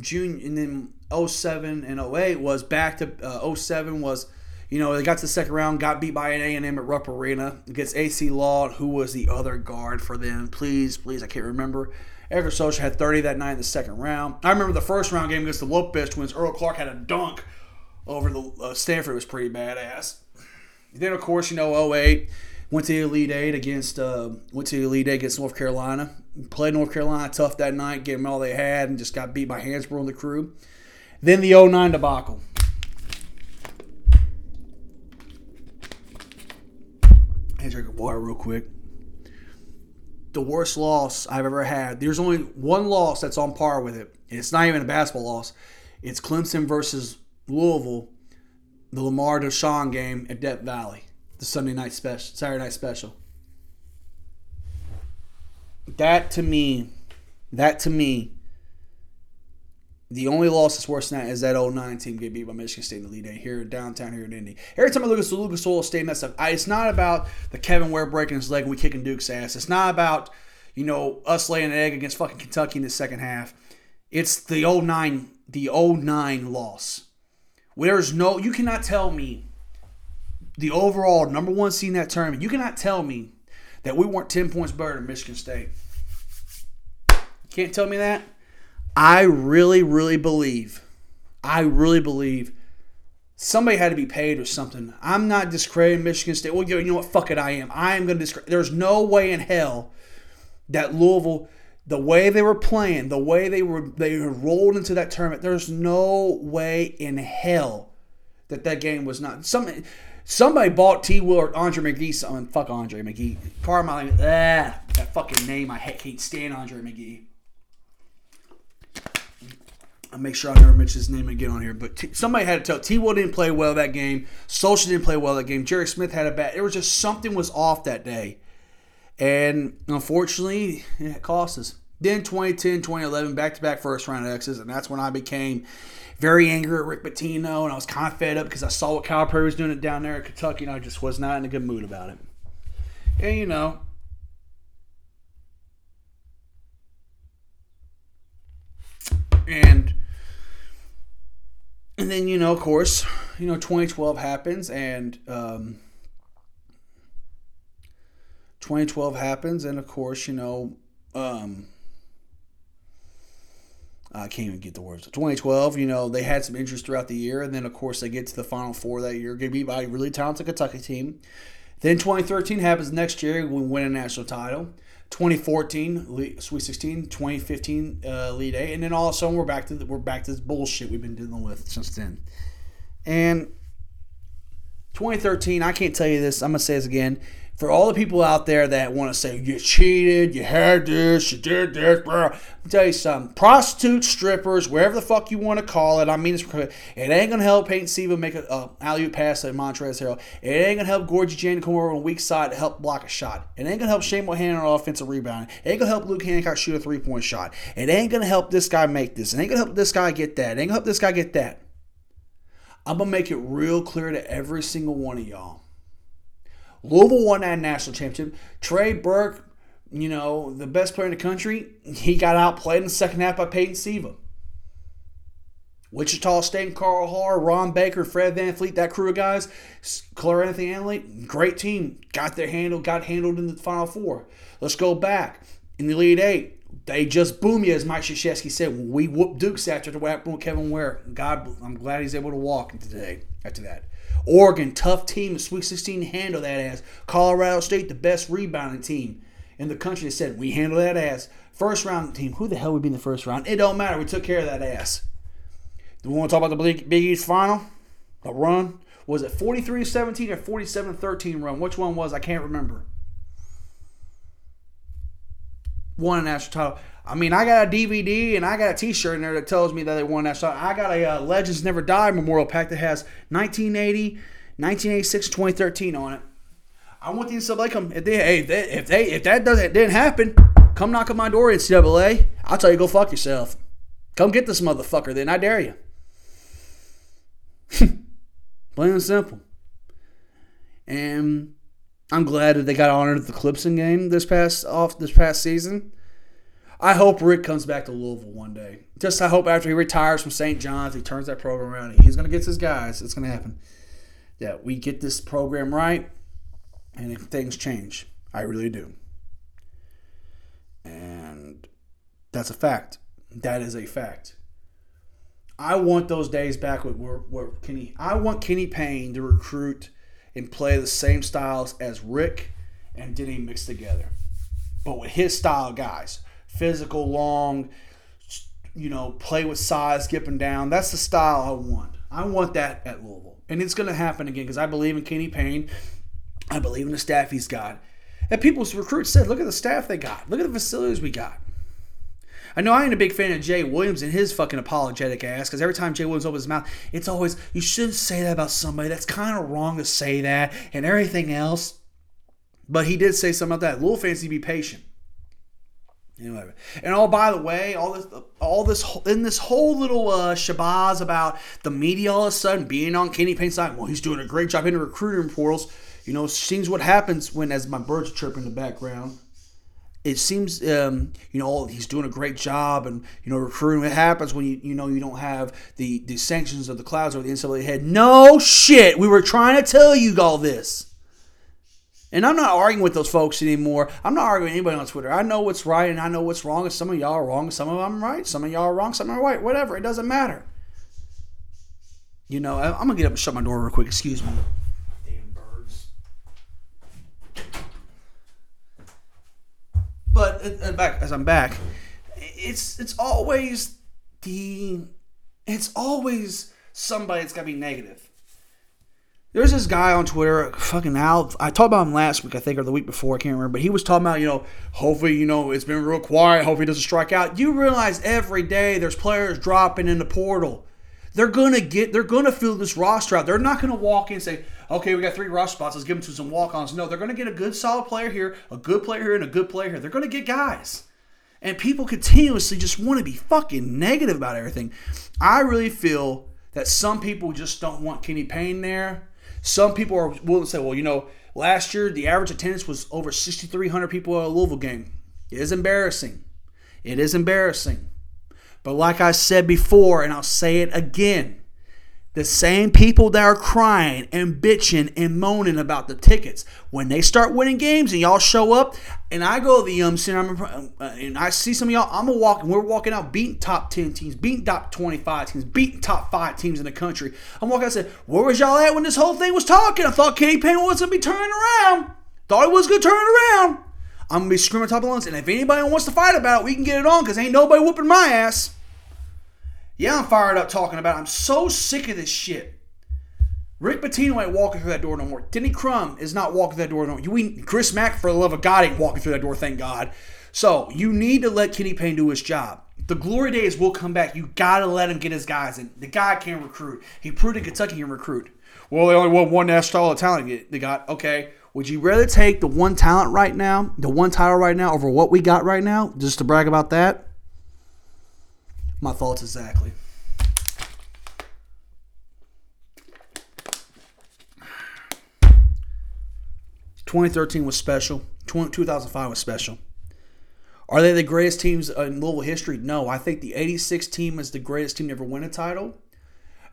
June, and then 07 and 08 was back to uh, 07 was you know, they got to the second round, got beat by an A&M at Rupp Arena against Acie Law, who was the other guard for them. Please, please, I can't remember. Edgar Sosa had 30 that night in the second round. I remember the first round game against the Lopez twins. Earl Clark had a dunk over the uh, Stanford. It was pretty badass. Then, of course, you know, 08 went to the Elite Eight against uh, went to the Elite Eight against North Carolina. Played North Carolina tough that night, gave them all they had, and just got beat by Hansbrough and the crew. Then the 09 debacle. Hey, drink water real quick. The worst loss I've ever had. There's only one loss that's on par with it. And it's not even a basketball loss. It's Clemson versus Louisville, the Lamar Deshaun game at Death Valley, the Sunday night special, Saturday night special. That to me, that to me the only loss that's worse than that is that 09 team get beat by Michigan State in the Elite Eight here downtown here in Indy. Every time I look at the Lucas Oil Stadium, that stuff, I, it's not about the Kevin Ware breaking his leg and we kicking Duke's ass. It's not about, you know, us laying an egg against fucking Kentucky in the second half. It's the 09, the 09 loss. There's no, you cannot tell me the overall number one seed in that tournament, you cannot tell me that we weren't 10 points better than Michigan State. You can't tell me that? I really, really believe, I really believe somebody had to be paid or something. I'm not discrediting Michigan State. Well, you know what? Fuck it, I am. I am going to discredit. There's no way in hell that Louisville, the way they were playing, the way they were they rolled into that tournament. There's no way in hell that that game was not some. Somebody bought T. Will or Andre McGee something. Fuck Andre McGee. Carmine, ah, that fucking name. I hate stand Andre McGee. I'll make sure I never mention his name again on here. But T- somebody had to tell T. Will didn't play well that game. Sosa didn't play well that game. Jerry Smith had a bad. It was just something was off that day, And unfortunately, it cost us. Then 2010, 2011, back to back first round exits, and that's when I became very angry at Rick Pitino, and I was kind of fed up because I saw what Calipari was doing it down there at Kentucky, and I just was not in a good mood about it. And you know, and and then you know, of course, you know, 2012 happens, and um, 2012 happens, and of course, you know, um, I can't even get the words. 2012, you know, they had some injuries throughout the year, and then of course they get to the Final Four that year, get beat by a really talented Kentucky team. Then 2013 happens next year, we win a national title. 2014 Sweet 16, 2015 uh, Elite Eight, and then all of a sudden we're back to the, we're back to this bullshit we've been dealing with since then. And 2013, I can't tell you this. I'm gonna say this again for all the people out there that want to say you cheated, you had this, you did this, bro. Me tell you something. Prostitutes, strippers, wherever the fuck you want to call it. I mean, it ain't gonna help Peyton Siva make a uh, alley pass at Montrezl Harrell. It ain't gonna help Gorgui Dieng come over on the weak side to help block a shot. It ain't gonna help Chane Behanan on offensive rebound. It ain't gonna help Luke Hancock shoot a three point shot. It ain't gonna help this guy make this. It ain't gonna help this guy get that. It ain't gonna help this guy get that. I'm gonna make it real clear to every single one of y'all Louisville won that national championship. Trey Burke, you know, the best player in the country, he got outplayed in the second half by Peyton Siva. Wichita State, and Carl Hall, Ron Baker, Fred VanVleet, that crew of guys, Cleanthony Early, great team. Got their handle, got handled in the Final Four. Let's go back. In the Elite Eight, they just boom you, as Mike Krzyzewski said. We whooped Dukes after the whack boom Kevin Ware. God, I'm glad he's able to walk today after that. Oregon, tough team, in Sweet 16 handle that ass. Colorado State, the best rebounding team in the country, said we handle that ass. First round team, who the hell would be in the first round? It don't matter. We took care of that ass. Do we want to talk about the Big East final? The run? Was it 43 17 or 47 13 run? Which one was? I can't remember. Won a national title. I mean, I got a DVD and I got a T-shirt in there that tells me that they won that shot. I got a uh, Legends Never Die memorial pack that has 1980, 1986, 2013 on it. I want the NCAA come if they hey, if they, if, they, if that doesn't didn't happen, come knock on my door, NCAA. I'll tell you go fuck yourself. Come get this motherfucker. Then I dare you. [LAUGHS] Plain and simple. And I'm glad that they got honored at the Clemson game this past off this past season. I hope Rick comes back to Louisville one day. Just I hope after he retires from St. John's, he turns that program around. He's going to get his guys. It's going to happen. Yeah, we get this program right, and things change. I really do. And that's a fact. That is a fact. I want those days back with where, where Kenny. I want Kenny Payne to recruit and play the same styles as Rick and Denny mixed together, but with his style guys physical, long, you know, play with size, skipping down. That's the style I want. I want that at Louisville. And it's going to happen again because I believe in Kenny Payne. I believe in the staff he's got. And people's recruits said, look at the staff they got. Look at the facilities we got. I know I ain't a big fan of Jay Williams and his fucking apologetic ass because every time Jay Williams opens his mouth, it's always, you shouldn't say that about somebody. That's kind of wrong to say that and everything else. But he did say something about that. Little fancy, be patient. Anyway, and oh, by the way, all this, all this, in this whole little uh, shabazz about the media all of a sudden being on Kenny Payne's side. Well, he's doing a great job in the recruiting portals. You know, seems what happens when, as my birds chirping in the background, it seems, um, you know, he's doing a great job, and you know, recruiting. What happens when you, you know, you don't have the the sanctions of the clouds over the NCAA head? No shit, we were trying to tell you all this. And I'm not arguing with those folks anymore. I'm not arguing with anybody on Twitter. I know what's right and I know what's wrong. And some of y'all are wrong. Some of them are right. Some of y'all are wrong. Some are right. Whatever. It doesn't matter. You know, I'm going to get up and shut my door real quick. Excuse me. Damn birds. But back as I'm back, it's it's always the it's always somebody that's got to be negative. There's this guy on Twitter, fucking Al. I talked about him last week, I think, or the week before. I can't remember. But he was talking about, you know, hopefully, you know, it's been real quiet. Hopefully, he doesn't strike out. You realize every day there's players dropping in the portal. They're gonna get. They're gonna fill this roster out. They're not gonna walk in and say, "Okay, we got three roster spots. Let's give them to some walk-ons." No, they're gonna get a good, solid player here, a good player here, and a good player here. They're gonna get guys. And people continuously just want to be fucking negative about everything. I really feel that some people just don't want Kenny Payne there. Some people are willing to say, well, you know, last year the average attendance was over 6,300 people at a Louisville game. It is embarrassing. It is embarrassing. But like I said before, and I'll say it again, the same people that are crying and bitching and moaning about the tickets, when they start winning games and y'all show up, and I go to the um center, uh, and I see some of y'all, I'm a walking, we're walking out beating top 10 teams, beating top 25 teams, beating top five teams in the country. I'm walking and said, where was y'all at when this whole thing was talking? I thought Kenny Payne was gonna be turning around. Thought he was gonna turn around. I'm gonna be screaming top of lungs, and if anybody wants to fight about it, we can get it on, because ain't nobody whooping my ass. Yeah, I'm fired up talking about it. I'm so sick of this shit. Rick Pitino ain't walking through that door no more. Denny Crum is not walking through that door no more. You, Chris Mack, for the love of God, ain't walking through that door, thank God. So you need to let Kenny Payne do his job. The glory days will come back. You gotta let him get his guys in. The guy can recruit. He proved in Kentucky he can recruit. Well, they only won one national talent they got. Okay. Would you rather take the one talent right now, the one title right now, over what we got right now, just to brag about that? My thoughts exactly. 2013 was special. 2005 was special. Are they the greatest teams in Louisville history? No. I think the 86 team is the greatest team to ever win a title.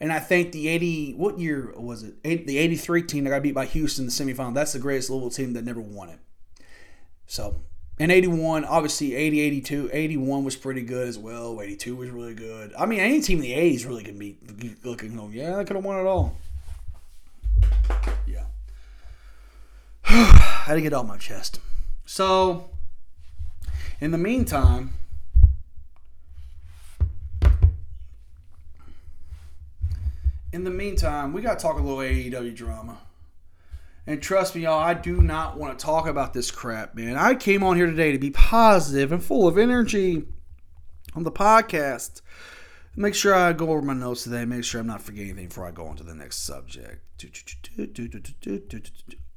And I think the 80, what year was it? The 83 team that got beat by Houston in the semifinal, that's the greatest Louisville team that never won it. So, and 81, obviously 80, 82, 81 was pretty good as well. 82 was really good. I mean, any team in the 80s really can be looking, oh, yeah, they could have won it all. Yeah. [SIGHS] I had to get off my chest. So, in the meantime, in the meantime, we got to talk a little AEW drama. And trust me, y'all, I do not want to talk about this crap, man. I came on here today to be positive and full of energy on the podcast. Make sure I go over my notes today. Make sure I'm not forgetting anything before I go on to the next subject.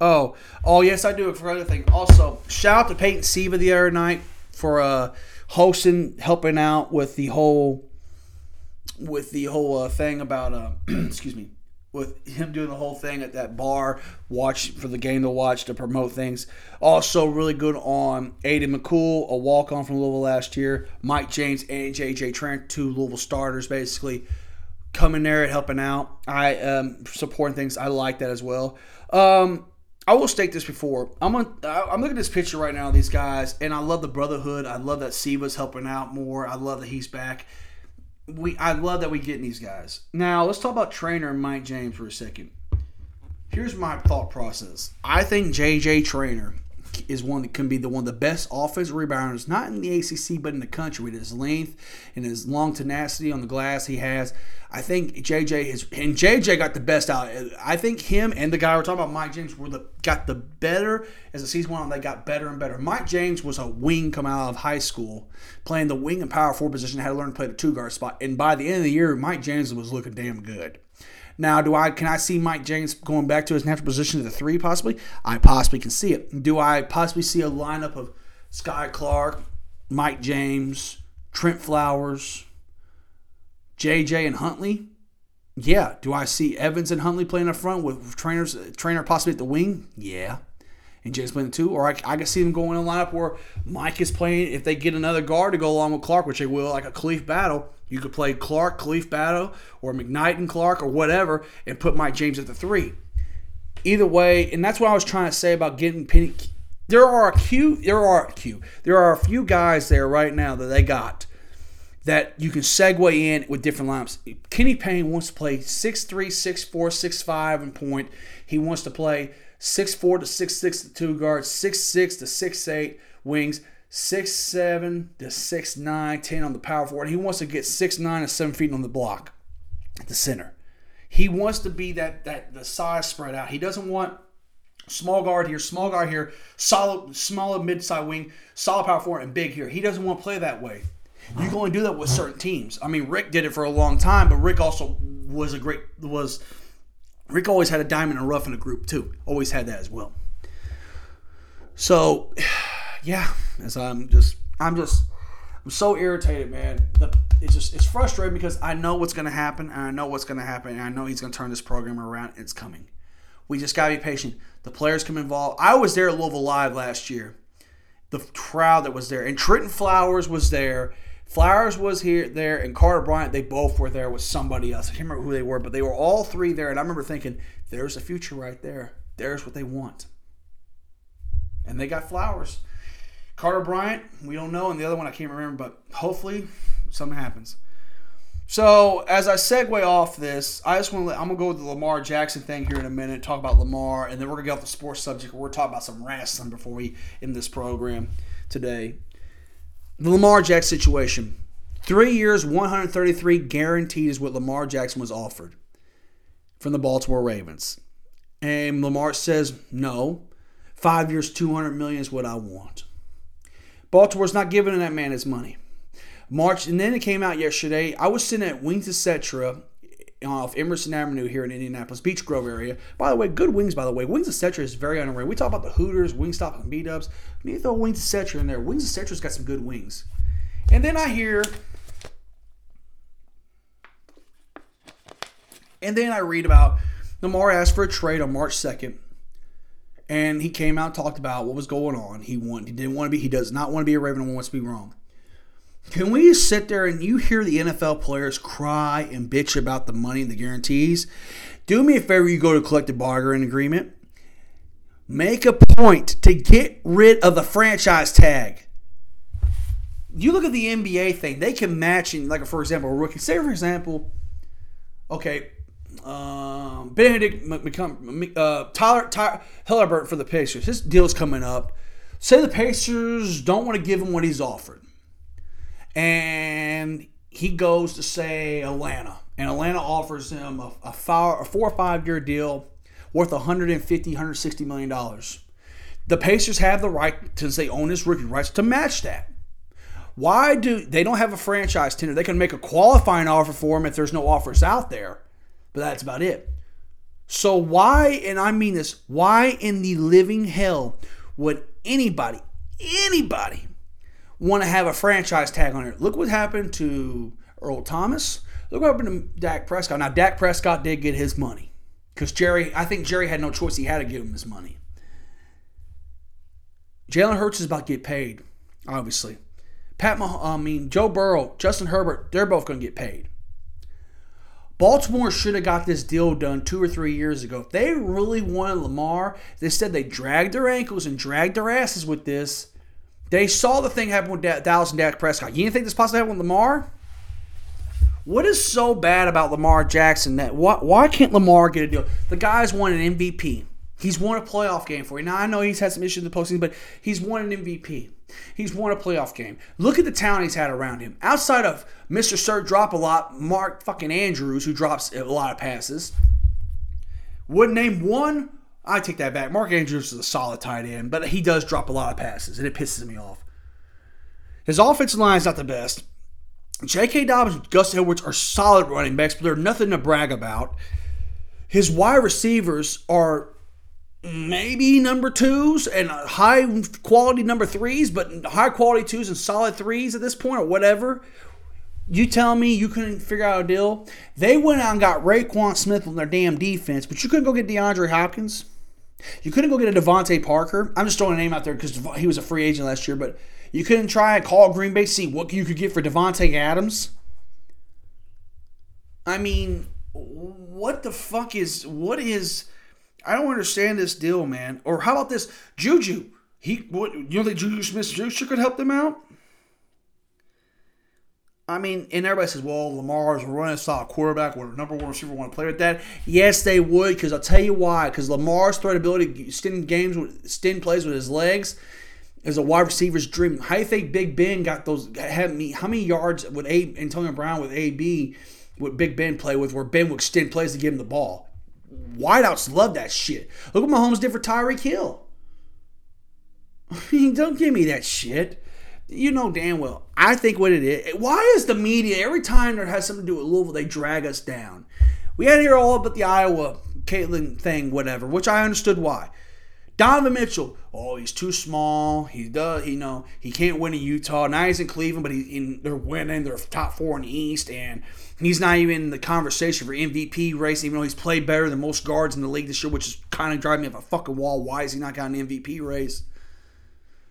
Oh, oh yes, I do for other thing. Also, shout out to Peyton Siva the other night for uh, hosting, helping out with the whole with the whole uh, thing about uh, [CLEARS THROAT] excuse me with him doing the whole thing at that bar, watch for the game to watch to promote things. Also, really good on Aiden McCool, a walk on from Louisville last year. Mike James and JJ Trent, two Louisville starters, basically coming there and helping out. I um, supporting things. I like that as well. Um, I will state this before. I'm I'm looking at this picture right now. These guys, and I love the brotherhood. I love that Siva's helping out more. I love that he's back we I love that we getting these guys. Now let's talk about Traynor Mike James for a second. Here's my thought process. I think JJ Traynor is one that can be the one of the best offensive rebounders, not in the ACC but in the country with his length and his long tenacity on the glass he has. I think JJ is and JJ got the best out. I think him and the guy we're talking about, Mike James, were the got the better as the season went on. They got better and better. Mike James was a wing coming out of high school, playing the wing and power forward position. Had to learn to play the two guard spot, and by the end of the year, Mike James was looking damn good. Now, do I can I see Mike James going back to his natural position to the three possibly? I possibly can see it. Do I possibly see a lineup of Skyy Clark, Mike James, Trent Flowers? JJ and Huntley, yeah. Do I see Evans and Huntley playing up front with Traynor's, Traynor possibly at the wing? Yeah. And James playing the two, or I, I can see them going in a lineup where Mike is playing. If they get another guard to go along with Clark, which they will, like a Khalif Battle, you could play Clark, Khalif Battle, or McKnight and Clark, or whatever, and put Mike James at the three. Either way, and that's what I was trying to say about getting Penny. There are a few. There are a few. There are a few guys there right now that they got that you can segue in with different lineups. Kenny Payne wants to play 6'3, 6'4, 6'5 and point. He wants to play 6'4 to 6'6 to two guards, 6'6 to 6'8 wings, 6'7 to 6'9, 10 on the power forward. He wants to get 6'9 to 7 feet on the block at the center. He wants to be that that the size spread out. He doesn't want small guard here, small guard here, solid, smaller mid-side wing, solid power forward, and big here. He doesn't want to play that way. You can only do that with certain teams. I mean, Rick did it for a long time, but Rick also was a great was Rick always had a diamond and rough in the group too. Always had that as well. So, [SIGHS] yeah, as I'm just I'm just I'm so irritated, man. The, it's just it's frustrating because I know what's going to happen, and I know what's going to happen, and I know he's going to turn this program around. it's coming. We just got to be patient. The players come involved. I was there at Louisville Live last year. The crowd that was there, and Trentyn Flowers was there. Flowers was here there, and Carter Bryant. They both were there with somebody else. I can't remember who they were, but they were all three there. And I remember thinking, "There's a future right there. There's what they want." And they got Flowers. Carter Bryant, we don't know, and the other one I can't remember, but hopefully something happens. So as I segue off this, I just want to I'm gonna go with the Lamar Jackson thing here in a minute, talk about Lamar, and then we're gonna get off the sports subject. We're talking about some wrestling before we end this program today. The Lamar Jackson situation. Three years, 133 guaranteed is what Lamar Jackson was offered from the Baltimore Ravens. And Lamar says, no, five years, 200 million is what I want. Baltimore's not giving that man his money. March, and then it came out yesterday. I was sitting at Wings Etc. Uh, off Emerson Avenue here in Indianapolis, Beech Grove area. By the way, good wings, by the way. Wings Etc. is very underrated. We talk about the Hooters, Wingstop, and B Dubs. You need to throw Wings Etc. in there. Wings Etc.'s got some good wings. And then I hear, and then I read about Lamar asked for a trade on March 2nd and he came out talked about what was going on. He want he didn't want to be he does not want to be a Raven and wants to be wrong. Can we just sit there and you hear the NFL players cry and bitch about the money and the guarantees? Do me a favor, you go to collective bargaining agreement. Make a point to get rid of the franchise tag. You look at the NBA thing, they can match in, like, for example, a rookie. Say, for example, okay, um, Benedict McCum, uh, Tyler, Tyler Haliburton for the Pacers. His deal's coming up. Say the Pacers don't want to give him what he's offered, and he goes to say Atlanta, and Atlanta offers him a, a, four, a four or five year deal worth 150, 160 million dollars. The Pacers have the right, since they own his rookie rights, to match that. Why do they don't have a franchise tender? They can make a qualifying offer for him if there's no offers out there but that's about it. So, why, and I mean this, why in the living hell would anybody, anybody, want to have a franchise tag on it? Look what happened to Earl Thomas. Look what happened to Dak Prescott. Now, Dak Prescott did get his money because Jerry, I think Jerry had no choice. He had to give him his money. Jalen Hurts is about to get paid, obviously. Pat, Mah- I mean Joe Burrow, Justin Herbert, they're both going to get paid. Baltimore should have got this deal done two or three years ago. If they really wanted Lamar, they said they dragged their ankles and dragged their asses with this. They saw the thing happen with Dallas and Dak Prescott. You didn't think this possibly happened with Lamar? What is so bad about Lamar Jackson that why, why can't Lamar get a deal? The guy's won an MVP. He's won a playoff game for you. Now I know he's had some issues in the postseason, but he's won an MVP. He's won a playoff game. Look at the talent he's had around him. Outside of Mr. Sir Drop a Lot, Mark fucking Andrews, who drops a lot of passes. Would name one. I take that back. Mark Andrews is a solid tight end, but he does drop a lot of passes, and it pisses me off. His offensive line is not the best. J.K. Dobbins, Gus Edwards are solid running backs, but they're nothing to brag about. His wide receivers are maybe number twos and high quality number threes, but high quality twos and solid threes at this point or whatever. You tell me you couldn't figure out a deal. They went out and got Roquan Smith on their damn defense, but you couldn't go get DeAndre Hopkins. You couldn't go get a DeVante Parker. I'm just throwing a name out there because he was a free agent last year, but you couldn't try and call Green Bay see what you could get for Davante Adams. I mean, what the fuck is what is I don't understand this deal, man. Or how about this Juju? He what you don't think Juju Smith Schuster could help them out? I mean, and everybody says, well, Lamar's a running style quarterback or number one receiver want to play with that. Yes, they would, because I'll tell you why. Because Lamar's threat ability, Stin games with Stin plays with his legs is a wide receiver's dream. How do you think Big Ben got those? Had me, how many yards would A Antonio Brown with AB would Big Ben play with where Ben would extend plays to give him the ball? Wideouts love that shit. Look what Mahomes did for Tyreek Hill. [LAUGHS] I mean, don't give me that shit. You know damn well. I think what it is. Why is the media every time there has something to do with Louisville, they drag us down? We had to hear all about the Iowa Caitlin thing, whatever, which I understood why. Donovan Mitchell, oh, he's too small. He does, you know, he can't win in Utah. Now he's in Cleveland, but he, in, they're winning. They're top four in the East, and he's not even in the conversation for MVP race, even though he's played better than most guards in the league this year, which is kind of driving me up a fucking wall. Why is he not got an MVP race?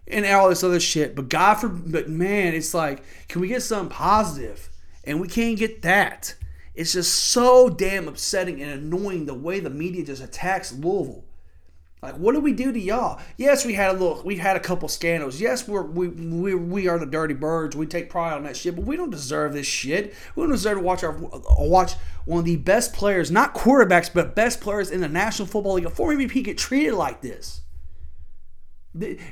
And all this other shit. But God for, but man, it's like, can we get something positive? And we can't get that. It's just so damn upsetting and annoying the way the media just attacks Louisville. Like, what did we do to y'all? Yes, we had a little, we had a couple scandals. Yes, we're we we we are the dirty birds. We take pride on that shit, but we don't deserve this shit. We don't deserve to watch our uh, watch one of the best players, not quarterbacks, but best players in the National Football League, a former MVP, get treated like this.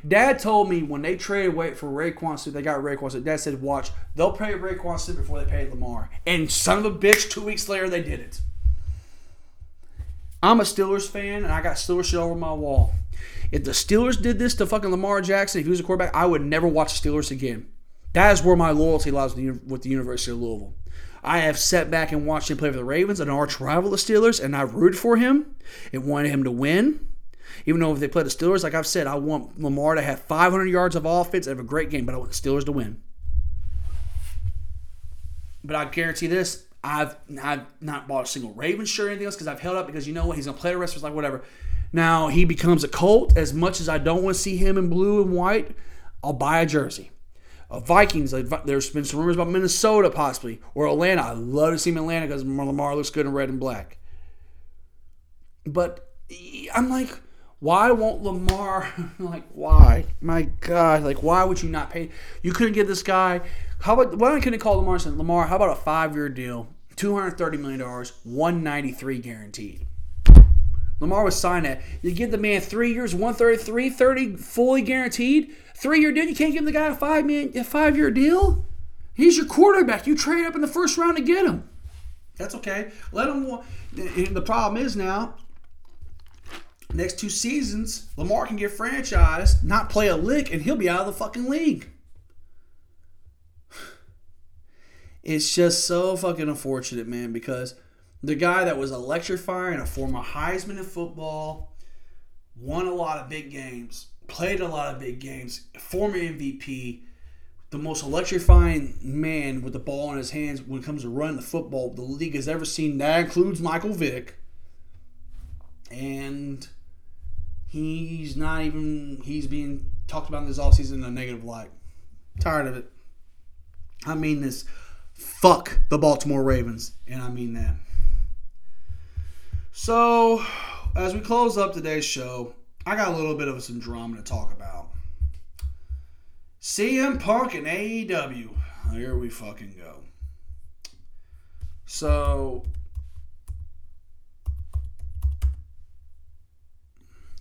Dad told me when they traded away for Roquan Smith, they got Roquan Smith. Dad said, "Watch, they'll pay Roquan Smith before they pay Lamar." And son of a bitch, two weeks later, they did it. I'm a Steelers fan and I got Steelers shit over my wall. If the Steelers did this to fucking Lamar Jackson, if he was a quarterback, I would never watch the Steelers again. That is where my loyalty lies with the University of Louisville. I have sat back and watched him play for the Ravens, an arch rival of the Steelers, and I rooted for him and wanted him to win. Even though if they play the Steelers, like I've said, I want Lamar to have 500 yards of offense and have a great game, but I want the Steelers to win. But I guarantee this: I've I've not bought a single Ravens shirt or anything else because I've held up because you know what he's gonna play the rest of his life, whatever. Now he becomes a Colt. As much as I don't want to see him in blue and white, I'll buy a jersey. Uh, Vikings, there's been some rumors about Minnesota possibly or Atlanta. I love to see him in Atlanta because Lamar looks good in red and black. But I'm like, why won't Lamar? [LAUGHS] like, why? My God, like, why would you not pay? You couldn't get this guy how about why you call Lamar and say, Lamar, how about a five year deal, $230 million, 193 guaranteed? Lamar was signed at. You give the man three years, 133, 30 fully guaranteed. Three year deal. You can't give the guy a five man a five year deal. He's your quarterback. You trade up in the first round to get him. That's okay. Let him. The problem is now, next two seasons, Lamar can get franchised, not play a lick, and he'll be out of the fucking league. It's just so fucking unfortunate, man, because the guy that was electrifying, a former Heisman in football, won a lot of big games, played a lot of big games, former MVP, the most electrifying man with the ball in his hands when it comes to running the football the league has ever seen. That includes Michael Vick. And he's not even, he's being talked about in this offseason in a negative light. Tired of it. I mean this Fuck the Baltimore Ravens. And I mean that. So, as we close up today's show, I got a little bit of some drama to talk about. CM Punk and AEW. Here we fucking go. So,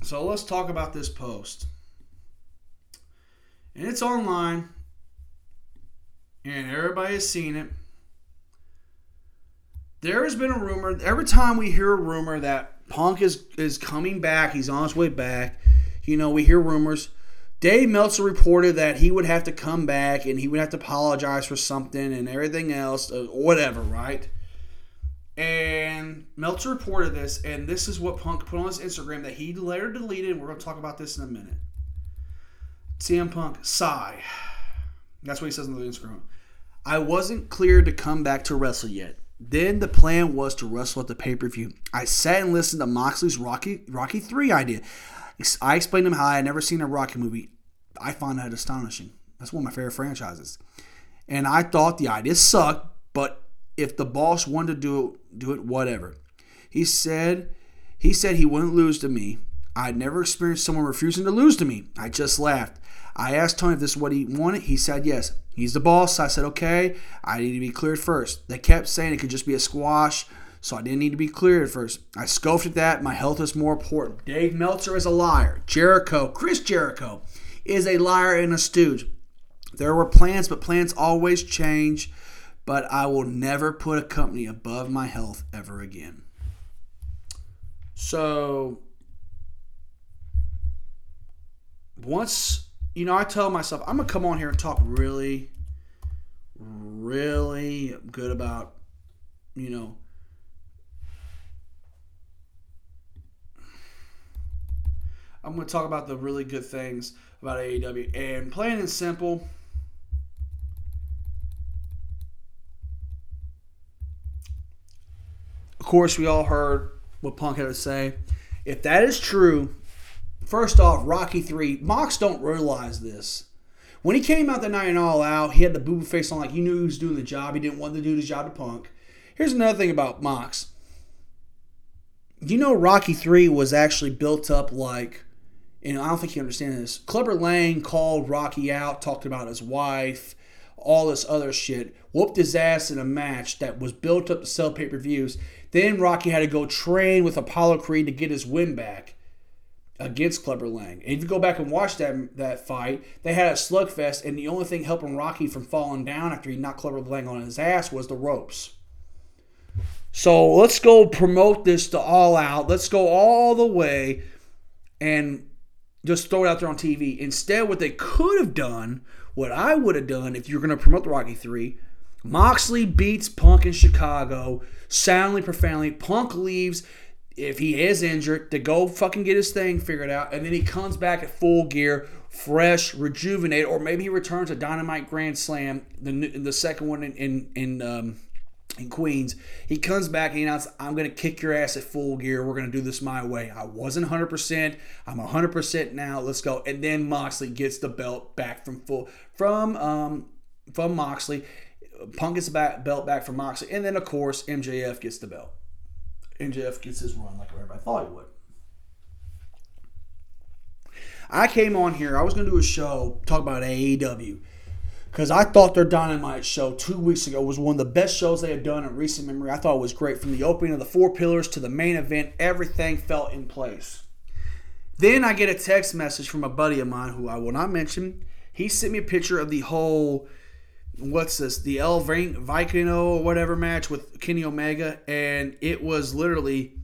so let's talk about this post. And it's online and everybody has seen it. There has been a rumor. Every time we hear a rumor that Punk is is coming back, he's on his way back. You know, we hear rumors. Dave Meltzer reported that he would have to come back and he would have to apologize for something and everything else, uh, whatever, right? And Meltzer reported this, and this is what Punk put on his Instagram that he later deleted. We're going to talk about this in a minute. CM Punk, sigh. That's what he says on the Instagram. I wasn't cleared to come back to wrestle yet. Then the plan was to wrestle at the pay per view. I sat and listened to Moxley's Rocky Rocky Three idea. I explained to him how I had never seen a Rocky movie. I found that astonishing. That's one of my favorite franchises. And I thought the idea sucked, but if the boss wanted to do it, do it, whatever. He said he said he wouldn't lose to me. I'd never experienced someone refusing to lose to me. I just laughed. I asked Tony if this is what he wanted. He said yes. He's the boss. I said, okay, I need to be cleared first. They kept saying it could just be a squash, so I didn't need to be cleared first. I scoffed at that. My health is more important. Dave Meltzer is a liar. Jericho, Chris Jericho, is a liar and a stooge. There were plans, but plans always change. But I will never put a company above my health ever again. So, once you know, I tell myself I'm gonna come on here and talk really, really good about, you know, I'm gonna talk about the really good things about AEW and plain and simple. Of course, we all heard what Punk had to say. If that is true, first off, Rocky 3, Mox don't realize this. When he came out the night and all out, he had the booby face on like he knew he was doing the job. He didn't want to do the job to Punk. Here's another thing about Mox. You know, Rocky 3 was actually built up like, and I don't think you understand this. Clubber Lang called Rocky out, talked about his wife, all this other shit, whooped his ass in a match that was built up to sell pay per views. Then Rocky had to go train with Apollo Creed to get his win back against Clubber Lang. And if you go back and watch that that fight, they had a slugfest, and the only thing helping Rocky from falling down after he knocked Clubber Lang on his ass was the ropes. So let's go promote this to all out. Let's go all the way and just throw it out there on TV. Instead, what they could have done, what I would have done if you're going to promote the Rocky 3, Moxley beats Punk in Chicago, soundly, profoundly. Punk leaves if he is injured to go fucking get his thing figured out, and then he comes back at full gear, fresh, rejuvenated, or maybe he returns a Dynamite Grand Slam, the the second one in in, in um, in Queens. He comes back and he announces, I'm going to kick your ass at full gear. We're going to do this my way. I wasn't 100%. I'm 100% now. Let's go. And then Moxley gets the belt back from full from um from Moxley. Punk gets the belt back from Moxley. And then, of course, MJF gets the belt. MJF gets his run like everybody thought he would. I came on here. I was going to do a show talk about AEW because I thought their Dynamite show two weeks ago was one of the best shows they had done in recent memory. I thought it was great from the opening of the four pillars to the main event. Everything felt in place. Then I get a text message from a buddy of mine who I will not mention. He sent me a picture of the whole what's this the El Vikingo or whatever match with Kenny Omega, and it was literally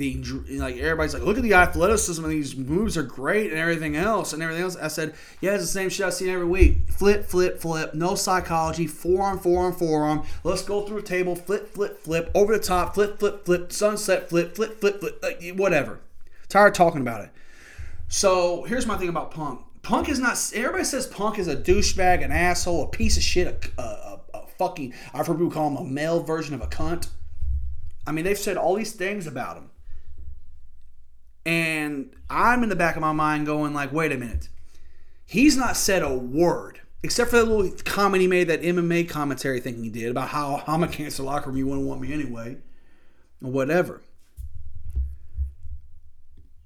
the like everybody's like, look at the athleticism of these moves are great and everything else and everything else. I said, yeah, it's the same shit I see every week. Flip, flip, flip. No psychology. Forearm, forearm, forearm. Let's go through a table. Flip, flip, flip. Over the top. Flip, flip, flip. Sunset. Flip, flip, flip, flip. Like, whatever. Tired talking about it. So here's my thing about Punk. Punk is not. Everybody says Punk is a douchebag, an asshole, a piece of shit, a, a, a fucking. I've heard people call him a male version of a cunt. I mean, they've said all these things about him. And I'm in the back of my mind going like, wait a minute. He's not said a word except for that little comment he made, that MMA commentary thing he did about how I'm a cancer locker room, you wouldn't want me anyway, or whatever.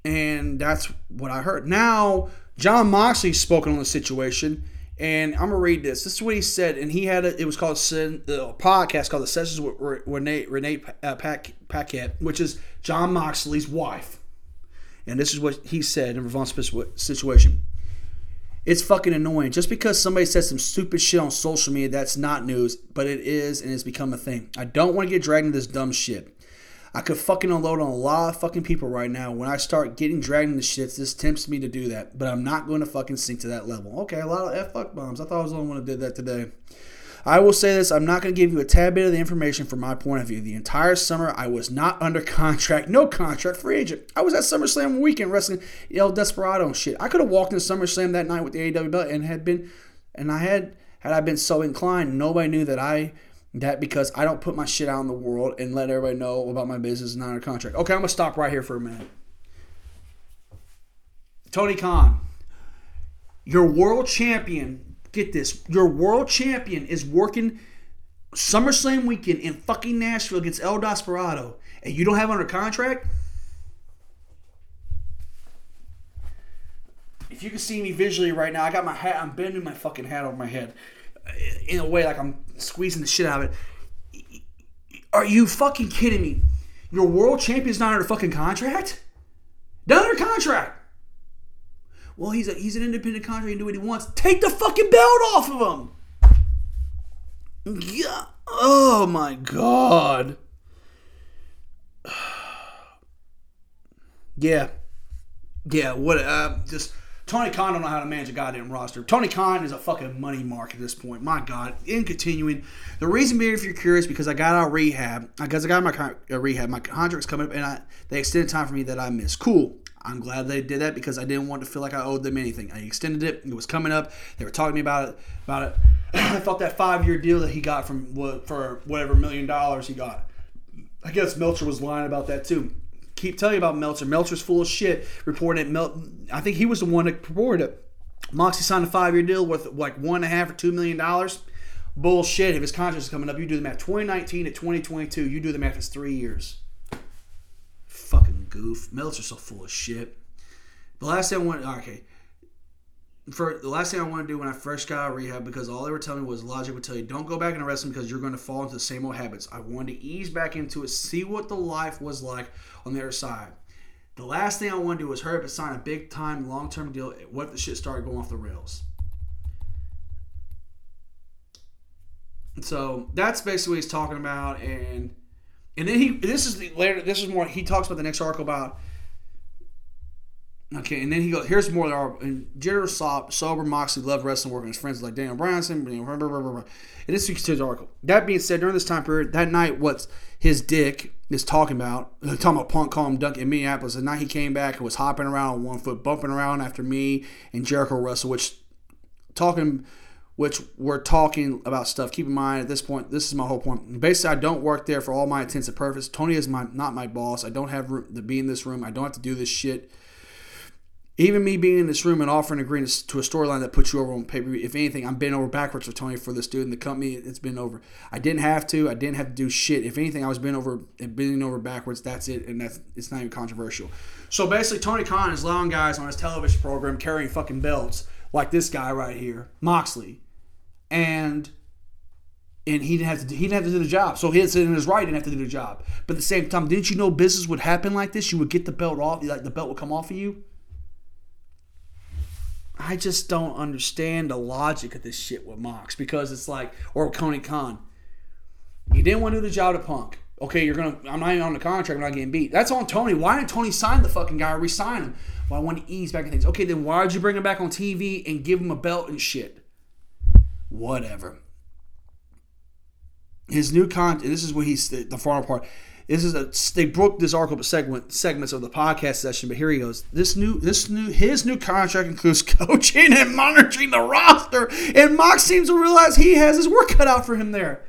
And that's what I heard. Now, Jon Moxley's spoken on the situation, and I'm gonna read this. This is what he said, and he had a, it was called a podcast called the Sessions with Renee Renee uh, Paquette, which is Jon Moxley's wife. And this is what he said in Ravon's situation. It's fucking annoying. Just because somebody says some stupid shit on social media, that's not news, but it is and it's become a thing. I don't want to get dragged into this dumb shit. I could fucking unload on a lot of fucking people right now. When I start getting dragged into shits, this tempts me to do that. But I'm not going to fucking sink to that level. Okay, a lot of F fuck bombs. I thought I was the only one who did that today. I will say this I'm not going to give you a tad bit of the information from my point of view. The entire summer, I was not under contract, no contract, free agent. I was at SummerSlam weekend wrestling El Desperado and shit. I could have walked into SummerSlam that night with the AEW belt and had been, and I had, had I been so inclined, nobody knew that I, that because I don't put my shit out in the world and let everybody know about my business and not under contract. Okay, I'm to stop right here for a minute. Tony Khan, your world champion get this, your world champion is working SummerSlam weekend in fucking Nashville against El Desperado, and you don't have under contract. If you can see me visually right now, I got my hat. I'm bending my fucking hat over my head in a way like I'm squeezing the shit out of it. Are you fucking kidding me? Your world champion's not under fucking contract? Not under contract well, he's a, he's an independent contractor, he can do what he wants. Take the fucking belt off of him. Yeah. Oh my god. [SIGHS] yeah. Yeah. What? Uh, just Tony Khan don't know how to manage a goddamn roster. Tony Khan is a fucking money mark at this point. My God. In continuing, the reason being, if you're curious, because I got out of rehab, because I got my uh, rehab, my contract's coming up, and I they extended time for me that I missed. Cool. I'm glad they did that because I didn't want to feel like I owed them anything. I extended it. It was coming up. They were talking to me about it. About it. [CLEARS THROAT] I thought that five year deal that he got from for whatever million dollars he got. I guess Meltzer was lying about that too. Keep telling you about Meltzer. Meltzer's full of shit. Reporting it. Mel- I think he was the one that reported it. Moxie signed a five year deal worth like one and a half or two million dollars. Bullshit. If his contract is coming up, you do the math. 2019 to 2022, you do the math. It's three years. Fucking goof. Meltzer's so full of shit. The last thing I want, okay. For the last thing I want to do when I first got out of rehab, because all they were telling me was logic would tell you, don't go back into wrestling because you're going to fall into the same old habits. I wanted to ease back into it, see what the life was like on the other side. The last thing I want to do was hurry up and sign a big time, long term deal. What if the shit started going off the rails? So that's basically what he's talking about, and and then he this is the later this is more he talks about the next article about okay, and then he goes here's more there and Jinder Sop, sober Moxley loved wrestling, working with his friends like Daniel Bryanson, blah, blah, blah, blah. and this is his article. That being said, during this time period, that night, what's his dick is talking about uh, talking about Punk calling him Dunk in Minneapolis. The night he came back and was hopping around on one foot, bumping around after me and Jericho Russell, which talking which we're talking about stuff. Keep in mind at this point, this is my whole point. Basically, I don't work there for all my intents and purposes. Tony is my not my boss. I don't have room to be in this room. I don't have to do this shit. Even me being in this room and offering agreements to a storyline that puts you over on pay per view. If anything, I'm bent over backwards for Tony for this dude and the company. It's been over. I didn't have to. I didn't have to do shit. If anything, I was bent over bending over backwards. That's it, and that's it's not even controversial. So basically, Tony Khan is allowing guys on his television program carrying fucking belts like this guy right here, Moxley and and he didn't have to he didn't have to do the job. So he had in his right, didn't have to do the job. But at the same time, didn't you know business would happen like this? You would get the belt off, like the belt would come off of you. I just don't understand the logic of this shit with Mox because it's like, or Tony Khan. You didn't want to do the job to Punk. Okay, you're gonna. I'm not even on the contract. I'm not getting beat. That's on Tony. Why didn't Tony sign the fucking guy or resign him? Well, I want to ease back in things. Okay, then why did you bring him back on TV and give him a belt and shit? whatever. His new content. This is what he's the, the final part. This is a they broke this article segment segments of the podcast session, but here he goes. This new this new his new contract includes [LAUGHS] coaching and monitoring the roster, and Mox seems to realize he has his work cut out for him there.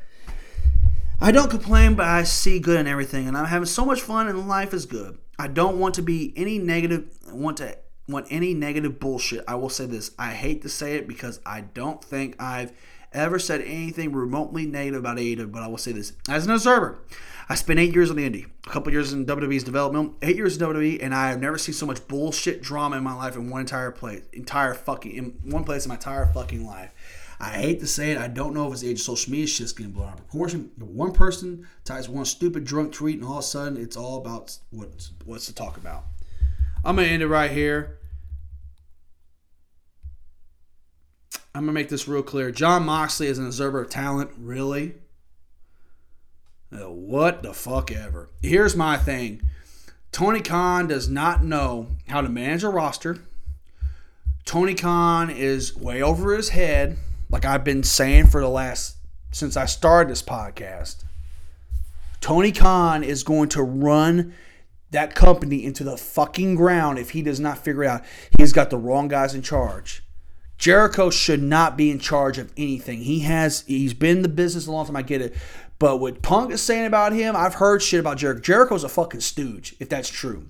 I don't complain, but I see good in everything, and I'm having so much fun, and life is good. I don't want to be any negative. Want to want any negative bullshit. I will say this. I hate to say it because I don't think I've ever said anything remotely negative about AEW, but I will say this. As an observer, I spent eight years on the indie, a couple years in WWE's development, eight years in WWE, and I have never seen so much bullshit drama in my life in one entire place, entire fucking, in one place in my entire fucking life. I hate to say it. I don't know if it's the age of social media. Shit's getting blown out of proportion. One person types one stupid drunk tweet, and all of a sudden, it's all about what's what's to talk about. I'm gonna end it right here. I'm gonna make this real clear. Jon Moxley is an observer of talent, really. Uh, what the fuck ever. Here's my thing. Tony Khan does not know how to manage a roster. Tony Khan is way over his head, like I've been saying for the last since I started this podcast. Tony Khan is going to run that company into the fucking ground if he does not figure it out. He's got the wrong guys in charge. Jericho should not be in charge of anything. He has he's been in the business a long time. I get it. But what Punk is saying about him, I've heard shit about Jericho. Jericho's a fucking stooge, if that's true.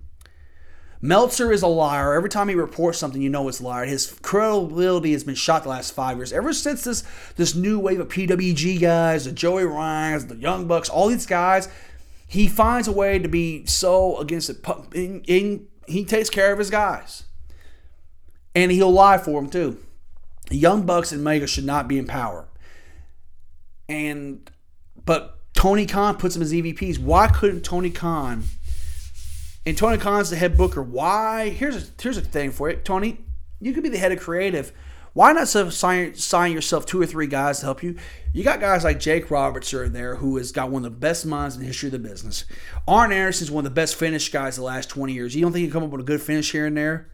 Meltzer is a liar. Every time he reports something, you know it's a liar. His credibility has been shot the last five years. Ever since this this new wave of PWG guys, the Joey Ryans, the Young Bucks, all these guys, he finds a way to be so against it. He takes care of his guys, and he'll lie for them too. Young Bucks and Mega should not be in power. And but Tony Khan puts them as EVPs. Why couldn't Tony Khan? And Tony Khan's the head booker. Why? Here's a here's a thing for you, Tony. You could be the head of creative. Why not sign, sign yourself two or three guys to help you? You got guys like Jake Roberts are there, who has got one of the best minds in the history of the business. Arn Anderson's one of the best finish guys the last 20 years. You don't think you can come up with a good finish here and there?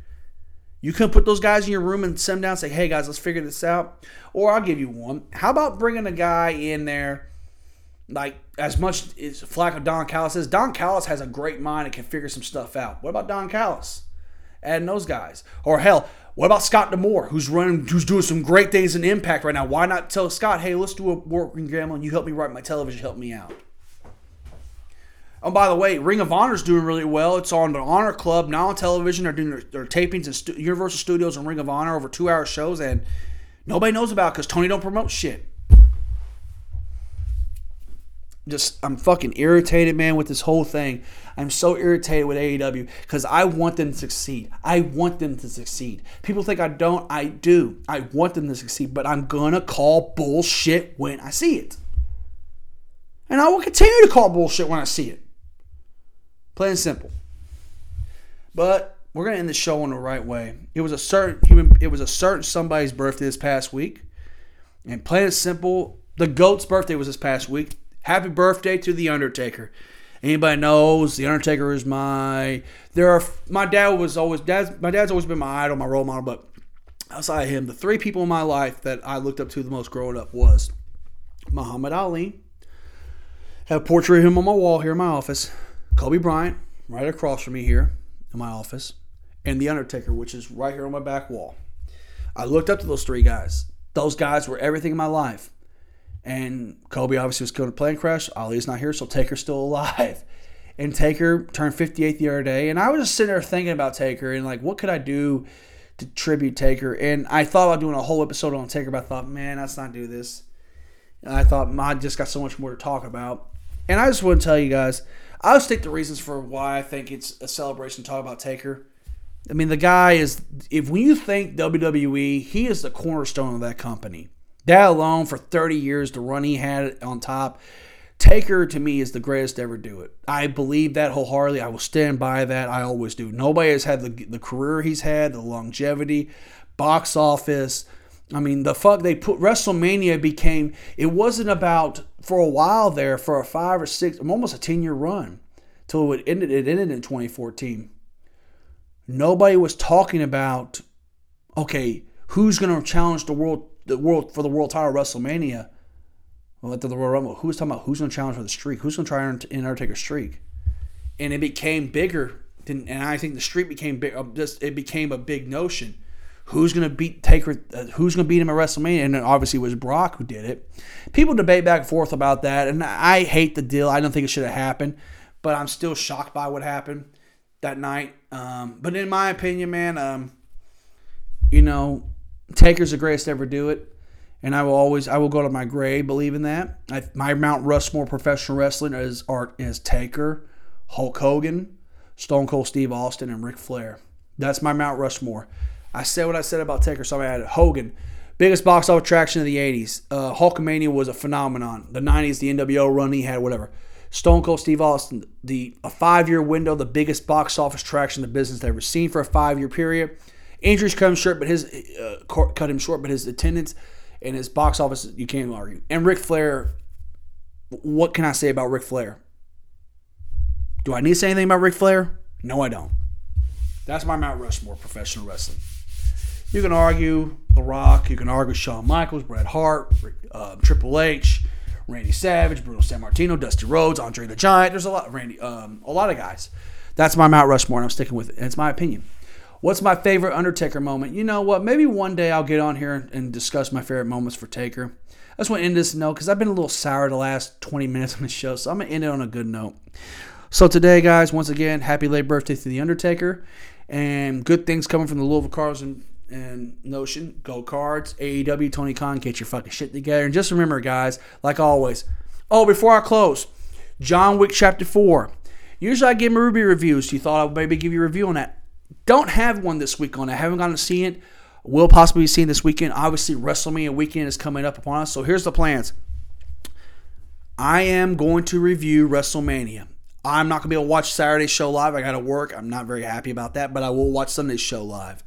You couldn't put those guys in your room and sit them down and say, hey, guys, let's figure this out. Or I'll give you one. How about bringing a guy in there, like as much as Flacco Don Callis is? Don Callis has a great mind and can figure some stuff out. What about Don Callis? Adding those guys. Or hell, what about Scott D'Amore, who's running, who's doing some great things in Impact right now? Why not tell Scott, hey, let's do a working gamble and you help me write my television, help me out. Oh, by the way, Ring of Honor is doing really well. It's on the Honor Club now on television. They're doing their, their tapings in stu- Universal Studios and Ring of Honor over two hour shows, and nobody knows about because Tony don't promote shit. Just I'm fucking irritated, man, with this whole thing. I'm so irritated with AEW because I want them to succeed. I want them to succeed. People think I don't. I do. I want them to succeed, but I'm gonna call bullshit when I see it. And I will continue to call bullshit when I see it. Plain and simple. But we're gonna end the show in the right way. It was a certain human. It was a certain somebody's birthday this past week, and plain and simple, the goat's birthday was this past week. Happy birthday to the Undertaker. Anybody knows the Undertaker is my. There are my dad was always dad's my dad's always been my idol, my role model. But outside of him, the three people in my life that I looked up to the most growing up was Muhammad Ali. Have a portrait of him on my wall here in my office. Kobe Bryant, right across from me here in my office, and The Undertaker, which is right here on my back wall. I looked up to those three guys. Those guys were everything in my life. And Kobe obviously was killed in a plane crash. Ali's not here, so Taker's still alive. [LAUGHS] And Taker turned 58 the other day. And I was just sitting there thinking about Taker and like, what could I do to tribute Taker? And I thought about doing a whole episode on Taker, but I thought, man, let's not do this. And I thought, I just got so much more to talk about. And I just want to tell you guys, I'll state the reasons for why I think it's a celebration to talk about Taker. I mean, the guy is, if when you think WWE, he is the cornerstone of that company. That alone for 30 years, the run he had on top. Taker to me is the greatest to ever do it. I believe that wholeheartedly. I will stand by that. I always do. Nobody has had the, the career he's had, the longevity, box office. I mean, the fuck they put WrestleMania became. It wasn't about for a while there for a five or six, almost a ten year run, till it ended. It ended in 2014. Nobody was talking about, okay, who's going to challenge the world the world for the world title WrestleMania. Well, at the Royal Rumble, who was talking about who's going to challenge for the streak? Who's going to try and Undertaker's streak? And it became bigger, than, and I think the streak became big. Uh, just it became a big notion. Who's going to beat Taker? Uh, who's going to beat him at WrestleMania? And obviously, it was Brock who did it. People debate back and forth about that, and I hate the deal. I don't think it should have happened, but I'm still shocked by what happened that night. Um, but in my opinion, man, um, you know, Taker's the greatest to ever do it. And I will always, I will go to my grave believing that. I, my Mount Rushmore professional wrestling is art is Taker, Hulk Hogan, Stone Cold Steve Austin, and Ric Flair. That's my Mount Rushmore. I said what I said about Taker, so I added Hogan, biggest box office attraction of the '80s. Uh, Hulkamania was a phenomenon. The '90s, the NWO run he had, whatever. Stone Cold Steve Austin, the a five-year window, the biggest box office attraction the business ever seen for a five-year period. Injuries cut him short, but his uh, cut him short, but his attendance and his box office you can't argue. And Ric Flair, what can I say about Ric Flair? Do I need to say anything about Ric Flair? No, I don't. That's my Mount Rushmore professional wrestling. You can argue The Rock. You can argue Shawn Michaels, Bret Hart, uh, Triple H, Randy Savage, Bruno Sammartino, Dusty Rhodes, Andre the Giant. There's a lot, Randy, um, a lot of guys. That's my Mount Rushmore, and I'm sticking with it. And it's my opinion. What's my favorite Undertaker moment? You know what? Maybe one day I'll get on here and discuss my favorite moments for Taker. I just want to end this note because I've been a little sour the last 20 minutes on the show, so I'm going to end it on a good note. So today, guys, once again, happy late birthday to The Undertaker. And good things coming from the Louisville Cardinals and, and Notion. Go Cards, AEW, Tony Khan, get your fucking shit together. And just remember, guys, like always. Oh, before I close, John Wick Chapter 4. Usually I give Ruby reviews. So you thought I would maybe give you a review on that. Don't have one this week on. I haven't gotten to see it. Will possibly be seen this weekend. Obviously, WrestleMania weekend is coming up upon us. So here's the plans. I am going to review WrestleMania. I'm not going to be able to watch Saturday's show live. I got to work. I'm not very happy about that, but I will watch Sunday's show live.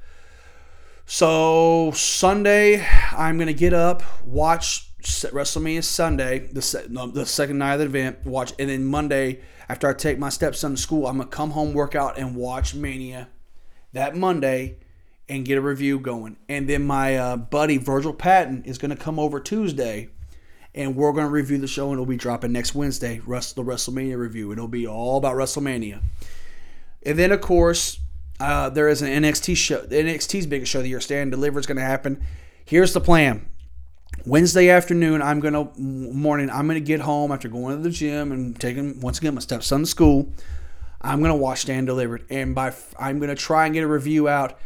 So Sunday, I'm going to get up, watch WrestleMania Sunday, the, the second night of the event, watch, and then Monday, after I take my stepson to school, I'm to come home, work out, and watch Mania that Monday and get a review going. And then my uh, buddy Virgil Patton is going to come over Tuesday and we're going to review the show and it'll be dropping next Wednesday, the WrestleMania review. It'll be all about WrestleMania. And then, of course, uh, there is an NXT show. NXT's biggest show of the year, Stand Deliver, is going to happen. Here's the plan. Wednesday afternoon, I'm gonna morning. I'm gonna get home after going to the gym and taking once again my stepson to school. I'm gonna watch Stand Delivered, and by I'm gonna try and get a review out.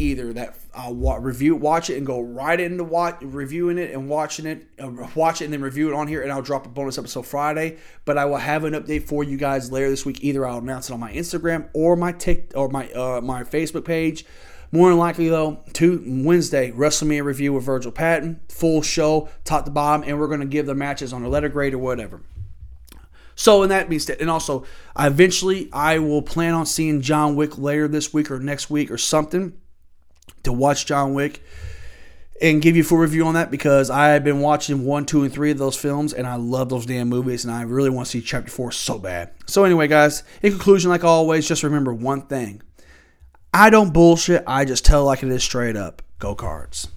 Either that I'll wa- review, watch it, and go right into watch reviewing it and watching it, uh, watch it and then review it on here, and I'll drop a bonus episode Friday. But I will have an update for you guys later this week. Either I'll announce it on my Instagram or my tick or my uh, my Facebook page. More than likely, though, to Wednesday, WrestleMania review with Virgil Patton, full show, top to bottom, and we're going to give the matches on a letter grade or whatever. So, in that means, that, and also, eventually, I will plan on seeing John Wick later this week or next week or something to watch John Wick and give you a full review on that because I have been watching one, two, and three of those films and I love those damn movies and I really want to see chapter four so bad. So, anyway, guys, in conclusion, like always, just remember one thing I don't bullshit, I just tell like it is straight up. Go cards.